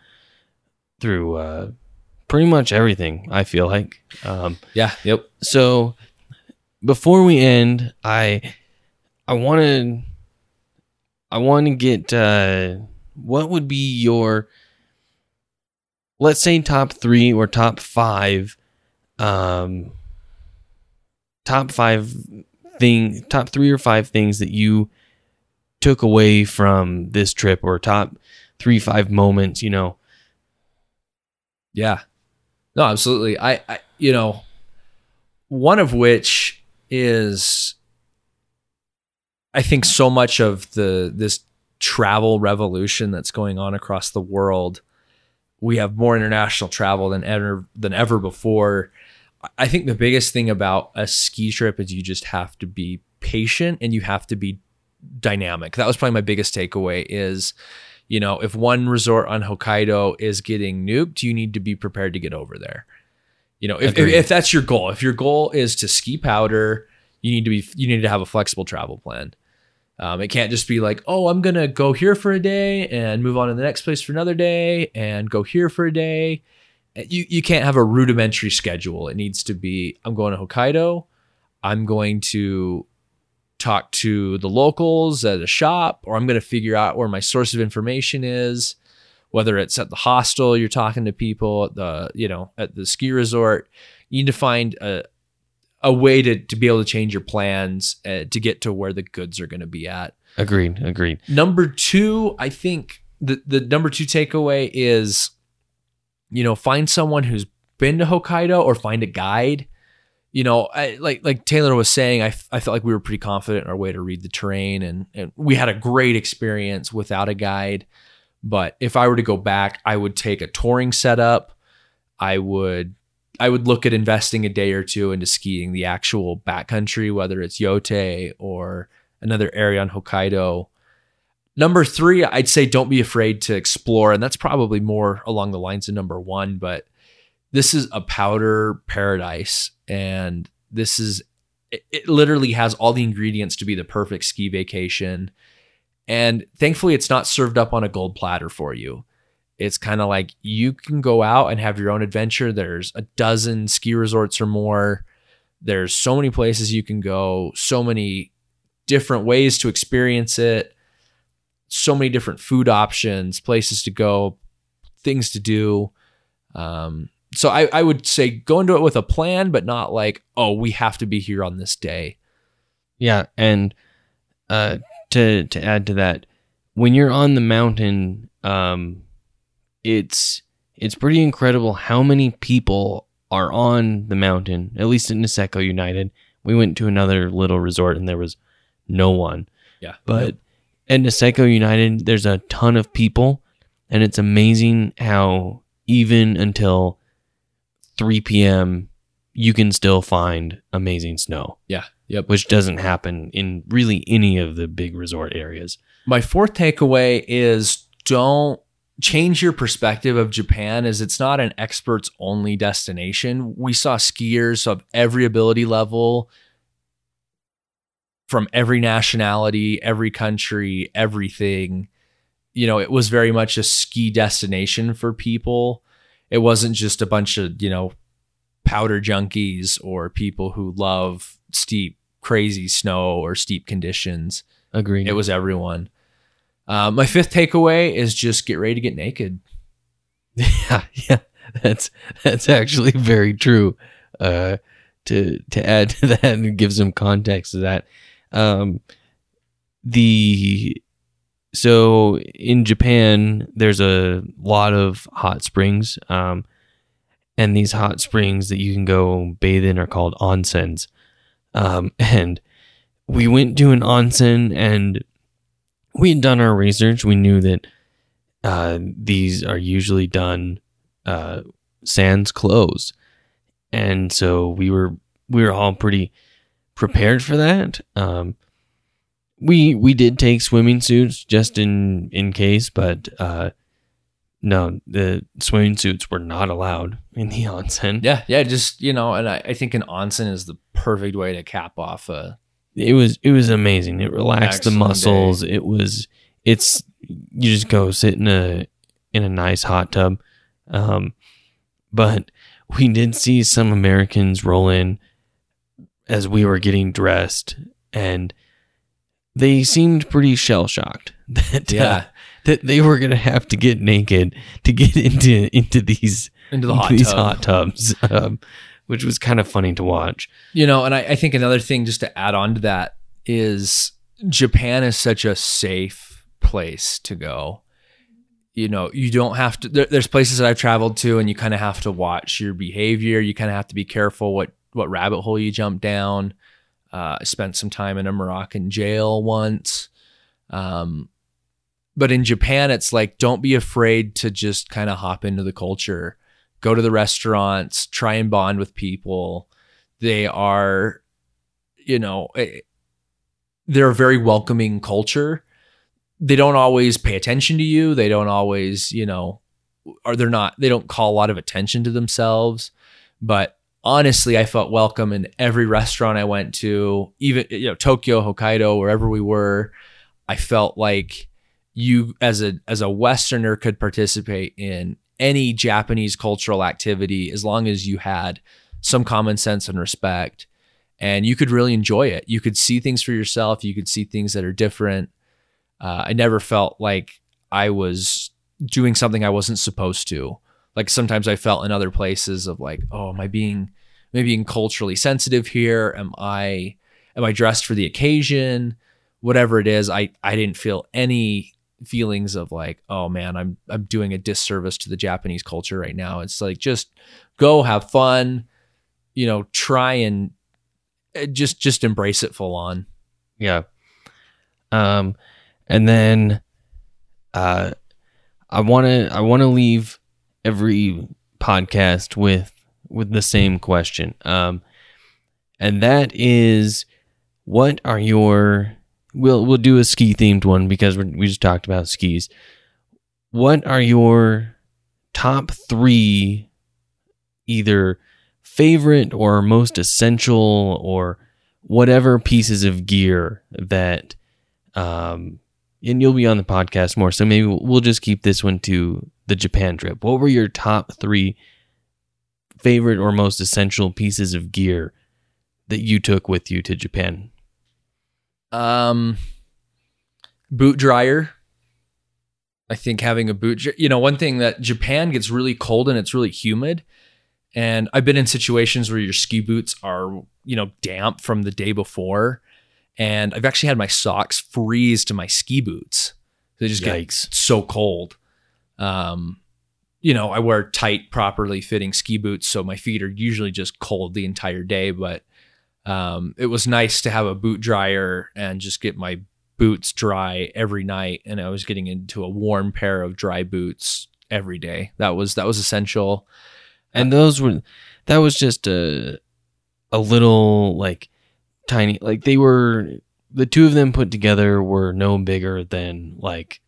S1: through uh pretty much everything i feel like um
S2: Yeah. Yep.
S1: so before we end i i want to i want to get uh what would be your let's say top 3 or top 5 um top 5 thing top 3 or 5 things that you took away from this trip or top 3 5 moments you know
S2: Yeah. No, absolutely. I, I you know, one of which is I think so much of the this travel revolution that's going on across the world. We have more international travel than ever than ever before. I think the biggest thing about a ski trip is you just have to be patient and you have to be dynamic. That was probably my biggest takeaway is you know, if one resort on Hokkaido is getting nuked, you need to be prepared to get over there. You know, if, if, if that's your goal, if your goal is to ski powder, you need to be you need to have a flexible travel plan. Um, it can't just be like, oh, I'm gonna go here for a day and move on to the next place for another day and go here for a day. You you can't have a rudimentary schedule. It needs to be I'm going to Hokkaido. I'm going to talk to the locals at a shop, or I'm going to figure out where my source of information is, whether it's at the hostel, you're talking to people at the, you know, at the ski resort. You need to find a, a way to, to be able to change your plans uh, to get to where the goods are going to be at.
S1: agreed agreed
S2: Number two, I think the, the number two takeaway is, you know, find someone who's been to Hokkaido or find a guide. You know, I, like like Taylor was saying, I, f- I felt like we were pretty confident in our way to read the terrain, and, and we had a great experience without a guide. But if I were to go back, I would take a touring setup. I would I would look at investing a day or two into skiing the actual backcountry, whether it's Yotei or another area on Hokkaido. Number three, I'd say don't be afraid to explore. And that's probably more along the lines of number one, but this is a powder paradise. And this is, it, it literally has all the ingredients to be the perfect ski vacation. And thankfully, it's not served up on a gold platter for you. It's kind of like you can go out and have your own adventure. There's a dozen ski resorts or more. There's so many places you can go, so many different ways to experience it, so many different food options, places to go, things to do. Um, so I, I would say go into it with a plan, but not like, oh, we have to be here on this day.
S1: Yeah, and uh, to to add to that, when you're on the mountain, um, it's it's pretty incredible how many people are on the mountain. At least at Niseko United, we went to another little resort and there was no one.
S2: Yeah.
S1: But at Niseko United, there's a ton of people, and it's amazing how even until 3 p.m. you can still find amazing snow,
S2: yeah. Yep.
S1: which doesn't happen in really any of the big resort areas.
S2: My fourth takeaway is don't change your perspective of Japan as it's not an experts only destination. We saw skiers of every ability level from every nationality, every country, everything. You know, it was very much a ski destination for people. It wasn't just a bunch of, you know, powder junkies or people who love steep, crazy snow or steep conditions.
S1: Agreed.
S2: It was everyone. Uh, my fifth takeaway is just get ready to get naked.
S1: yeah, yeah. That's that's actually very true. Uh, to to add to that and give some context to that, um, the so in Japan there's a lot of hot springs, um, and these hot springs that you can go bathe in are called onsens, um, and we went to an onsen and we had done our research. We knew that uh, these are usually done uh, sans clothes, and so we were we were all pretty prepared for that. Um, we we did take swimming suits just in in case, but uh, no, the swimming suits were not allowed in the onsen.
S2: Yeah, yeah, just you know, and I, I think an onsen is the perfect way to cap off a
S1: it was it was amazing. It relaxed the muscles. It was it's you just go sit in a in a nice hot tub. Um, but we did see some Americans roll in as we were getting dressed, and they seemed pretty shell shocked that uh,
S2: Yeah.
S1: That they were gonna have to get naked to get into into these
S2: into the
S1: into
S2: hot
S1: these
S2: tub.
S1: hot tubs, um, which was kind of funny to watch.
S2: You know, and I, I think another thing just to add on to that is Japan is such a safe place to go. You know, you don't have to. There, there's places that I've traveled to, and you kind of have to watch your behavior. You kind of have to be careful what what rabbit hole you jump down. Uh, I spent some time in a Moroccan jail once. Um, but in Japan, it's like don't be afraid to just kind of hop into the culture, go to the restaurants, try and bond with people. They are, you know, eh, they're a very welcoming culture. They don't always pay attention to you. They don't always, you know, or they're not, they don't call a lot of attention to themselves. But honestly, I felt welcome in every restaurant I went to, even, you know, Tokyo, Hokkaido, wherever we were. I felt like you as a as a westerner could participate in any Japanese cultural activity as long as you had some common sense and respect and you could really enjoy it. You could see things for yourself, you could see things that are different. Uh, I never felt like I was doing something I wasn't supposed to. Like sometimes I felt in other places of like, oh, am I being maybe being culturally sensitive here? Am I am I dressed for the occasion? Whatever it is, I I didn't feel any feelings of like, oh man, I'm I'm doing a disservice to the Japanese culture right now. It's like just go have fun, you know, try and uh, just just embrace it full on.
S1: Yeah. Um, and then, uh, I want to I want to leave every podcast with with the same question. Um, and that is, what are your we'll we'll do a ski themed one because we just talked about skis. What are your top three, either favorite or most essential or whatever pieces of gear that um and you'll be on the podcast more so maybe we'll just keep this one to the Japan trip. What were your top 3 favorite or most essential pieces of gear that you took with you to Japan?
S2: Um, boot dryer. I think having a boot, you know, one thing that Japan gets really cold and it's really humid. And I've been in situations where your ski boots are, you know, damp from the day before. and I've actually had my socks freeze to my ski boots. They just
S1: Yikes.
S2: get so cold. Um, you know, I wear tight, properly fitting ski boots, so my feet are usually just cold the entire day. But um, it was nice to have a boot dryer and just get my boots dry every night. And I was getting into a warm pair of dry boots every day. That was that was essential.
S1: and those were that was just a a little like tiny like they were the two of them put together were no bigger than like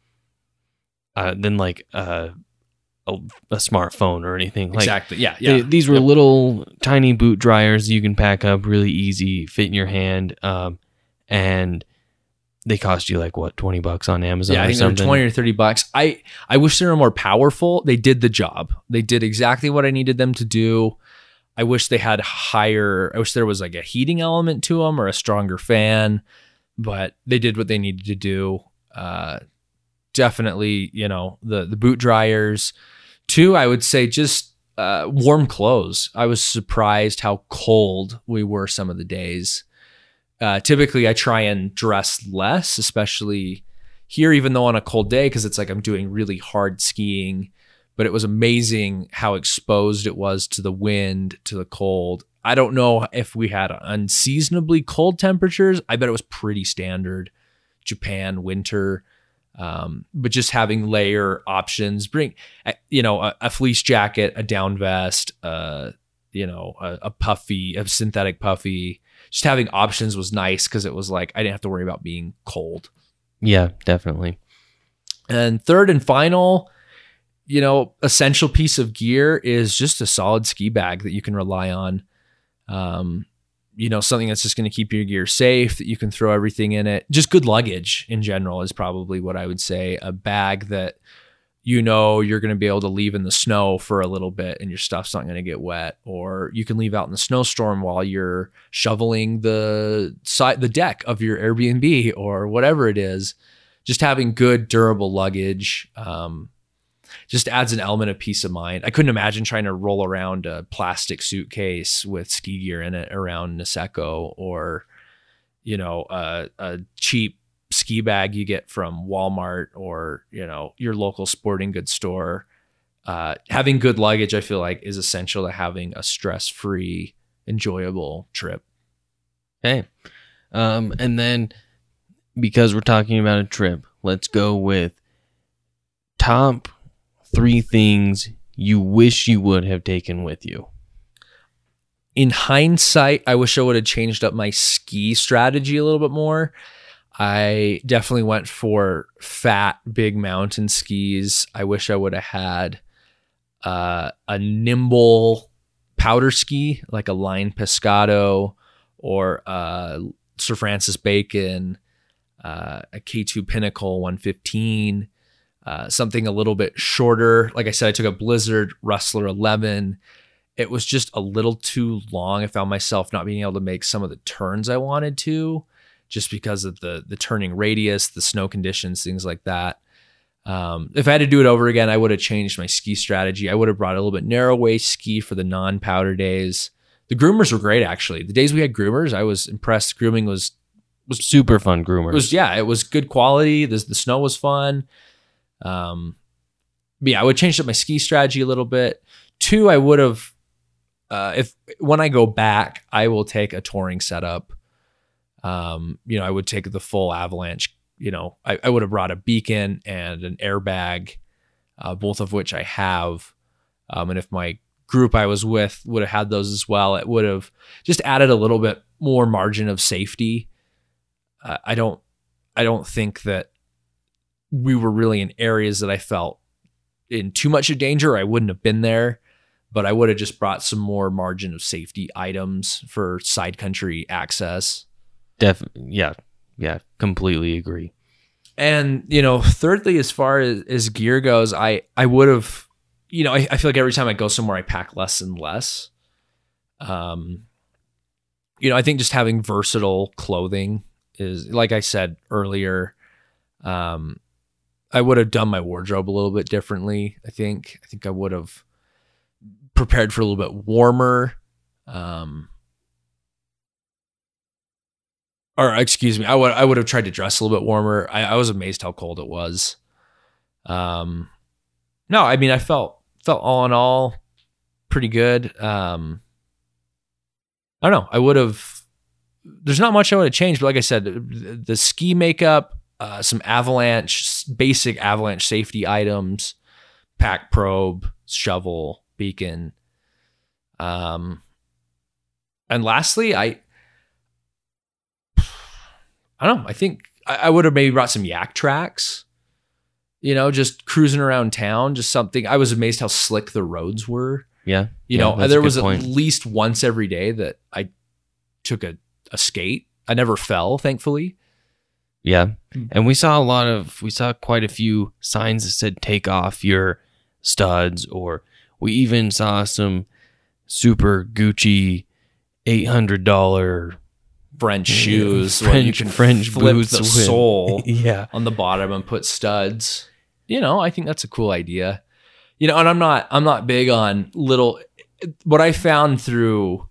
S1: uh than like uh, a a smartphone or anything like
S2: exactly. Yeah.
S1: they- these were
S2: Yep.
S1: little tiny boot dryers you can pack up really easy fit in your hand um and they cost you like what 20 bucks on Amazon
S2: yeah, I think they were
S1: something
S2: twenty or thirty bucks. I I wish they were more powerful. They did the job. They did exactly what I needed them to do. I wish they had higher. I wish there was like a heating element to them or a stronger fan, but they did what they needed to do. Uh, definitely, you know the the boot dryers. Two, I would say just uh, warm clothes. I was surprised how cold we were some of the days. Uh, typically, I try and dress less, especially here, even though on a cold day, because it's like I'm doing really hard skiing. But it was amazing how exposed it was to the wind, to the cold. I don't know if we had unseasonably cold temperatures. I bet it was pretty standard Japan winter. Um, but just having layer options, bring, uh, you know, a, a fleece jacket, a down vest, uh, you know, a, a puffy, a synthetic puffy, just having options was nice because it was like I didn't have to worry about being cold.
S1: yeah definitely
S2: And third and final, you know, essential piece of gear is just a solid ski bag that you can rely on. Um, you know, something that's just going to keep your gear safe, that you can throw everything in it. Just good luggage in general is probably what I would say. A bag that you know you're going to be able to leave in the snow for a little bit and your stuff's not going to get wet or you can leave out in the snowstorm while you're shoveling the side the deck of your Airbnb or whatever it is just having good durable luggage um, just adds an element of peace of mind. I couldn't imagine trying to roll around a plastic suitcase with ski gear in it around Niseko or, you know, a, a cheap ski bag you get from Walmart or, you know, your local sporting goods store. Uh, having good luggage, I feel like, is essential to having a stress free, enjoyable trip.
S1: Okay. Um, and then because we're talking about a trip, let's go with top three things you wish you would have taken with you.
S2: in hindsight, I wish I would have changed up my ski strategy a little bit more. I definitely went for fat, big mountain skis. I wish I would have had uh, a nimble powder ski, like a Line Pescado or uh, Sir Francis Bacon, uh, a K2 Pinnacle 115, uh, something a little bit shorter. Like I said, I took a Blizzard Rustler 11 it was just a little too long. I found myself not being able to make some of the turns I wanted to, just because of the the turning radius, the snow conditions, things like that. Um, if I had to do it over again, I would have changed my ski strategy. I would have brought a little bit narrow waist ski for the non powder days. The groomers were great, actually. The days we had groomers, I was impressed. Grooming was
S1: Super fun groomers.
S2: it was yeah, it was good quality. The the snow was fun. Um, but yeah, I would change up my ski strategy a little bit. Two, I would have uh, if when I go back, I will take a touring setup. Um, you know, I would take the full avalanche. You know, I, I would have brought a beacon and an airbag, uh, both of which I have. Um, and if my group I was with would have had those as well, it would have just added a little bit more margin of safety. Uh, I don't, I don't think that we were really in areas that I felt in too much of danger. I wouldn't have been there but I would have just brought some more margin of safety items for side country access.
S1: Def- yeah. Yeah. Completely agree.
S2: And, you know, thirdly, as far as, as gear goes, I, I would have, you know, I, I feel like every time I go somewhere, I pack less and less. Um, you know, I think just having versatile clothing is, like I said earlier, um, I would have done my wardrobe a little bit differently. I think, I think I would have prepared for a little bit warmer. Um, or excuse me, I would I would have tried to dress a little bit warmer. I, I was amazed how cold it was. Um, no, I mean I felt felt all in all pretty good. Um, I don't know. I would have. There's not much I would have changed, but like I said, the, the ski makeup, uh, some avalanche, basic avalanche safety items, pack probe, shovel, beacon. Um, and lastly, I I don't know. I think I, I would have maybe brought some Yaktrax. You know, just cruising around town, just something. I was amazed how slick the roads were.
S1: Yeah.
S2: You
S1: Yeah,
S2: know, there was at least once every day that I took a, a skate. I never fell, thankfully.
S1: Yeah.
S2: Hmm.
S1: And we saw a lot of, we saw quite a few signs that said take off your studs, or we even saw some super Gucci $800
S2: French shoes, where you
S1: French,
S2: can
S1: French
S2: flip
S1: boots
S2: the
S1: with-
S2: sole
S1: yeah.
S2: on the bottom and put studs. You know, I think that's a cool idea. You know, and I'm not I'm not big on little what I found through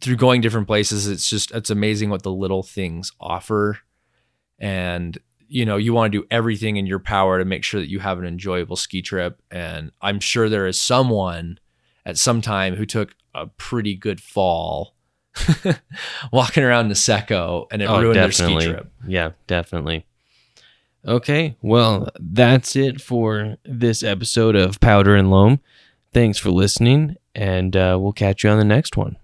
S2: through going different places, it's just it's amazing what the little things offer. And you know, you want to do everything in your power to make sure that you have an enjoyable ski trip. And I'm sure there is someone at some time who took a pretty good fall walking around Niseko and it
S1: Oh,
S2: ruined
S1: definitely.
S2: their ski trip.
S1: Yeah, definitely. Okay, well, that's it for this episode of Powder and Loam. Thanks for listening, and uh, we'll catch you on the next one.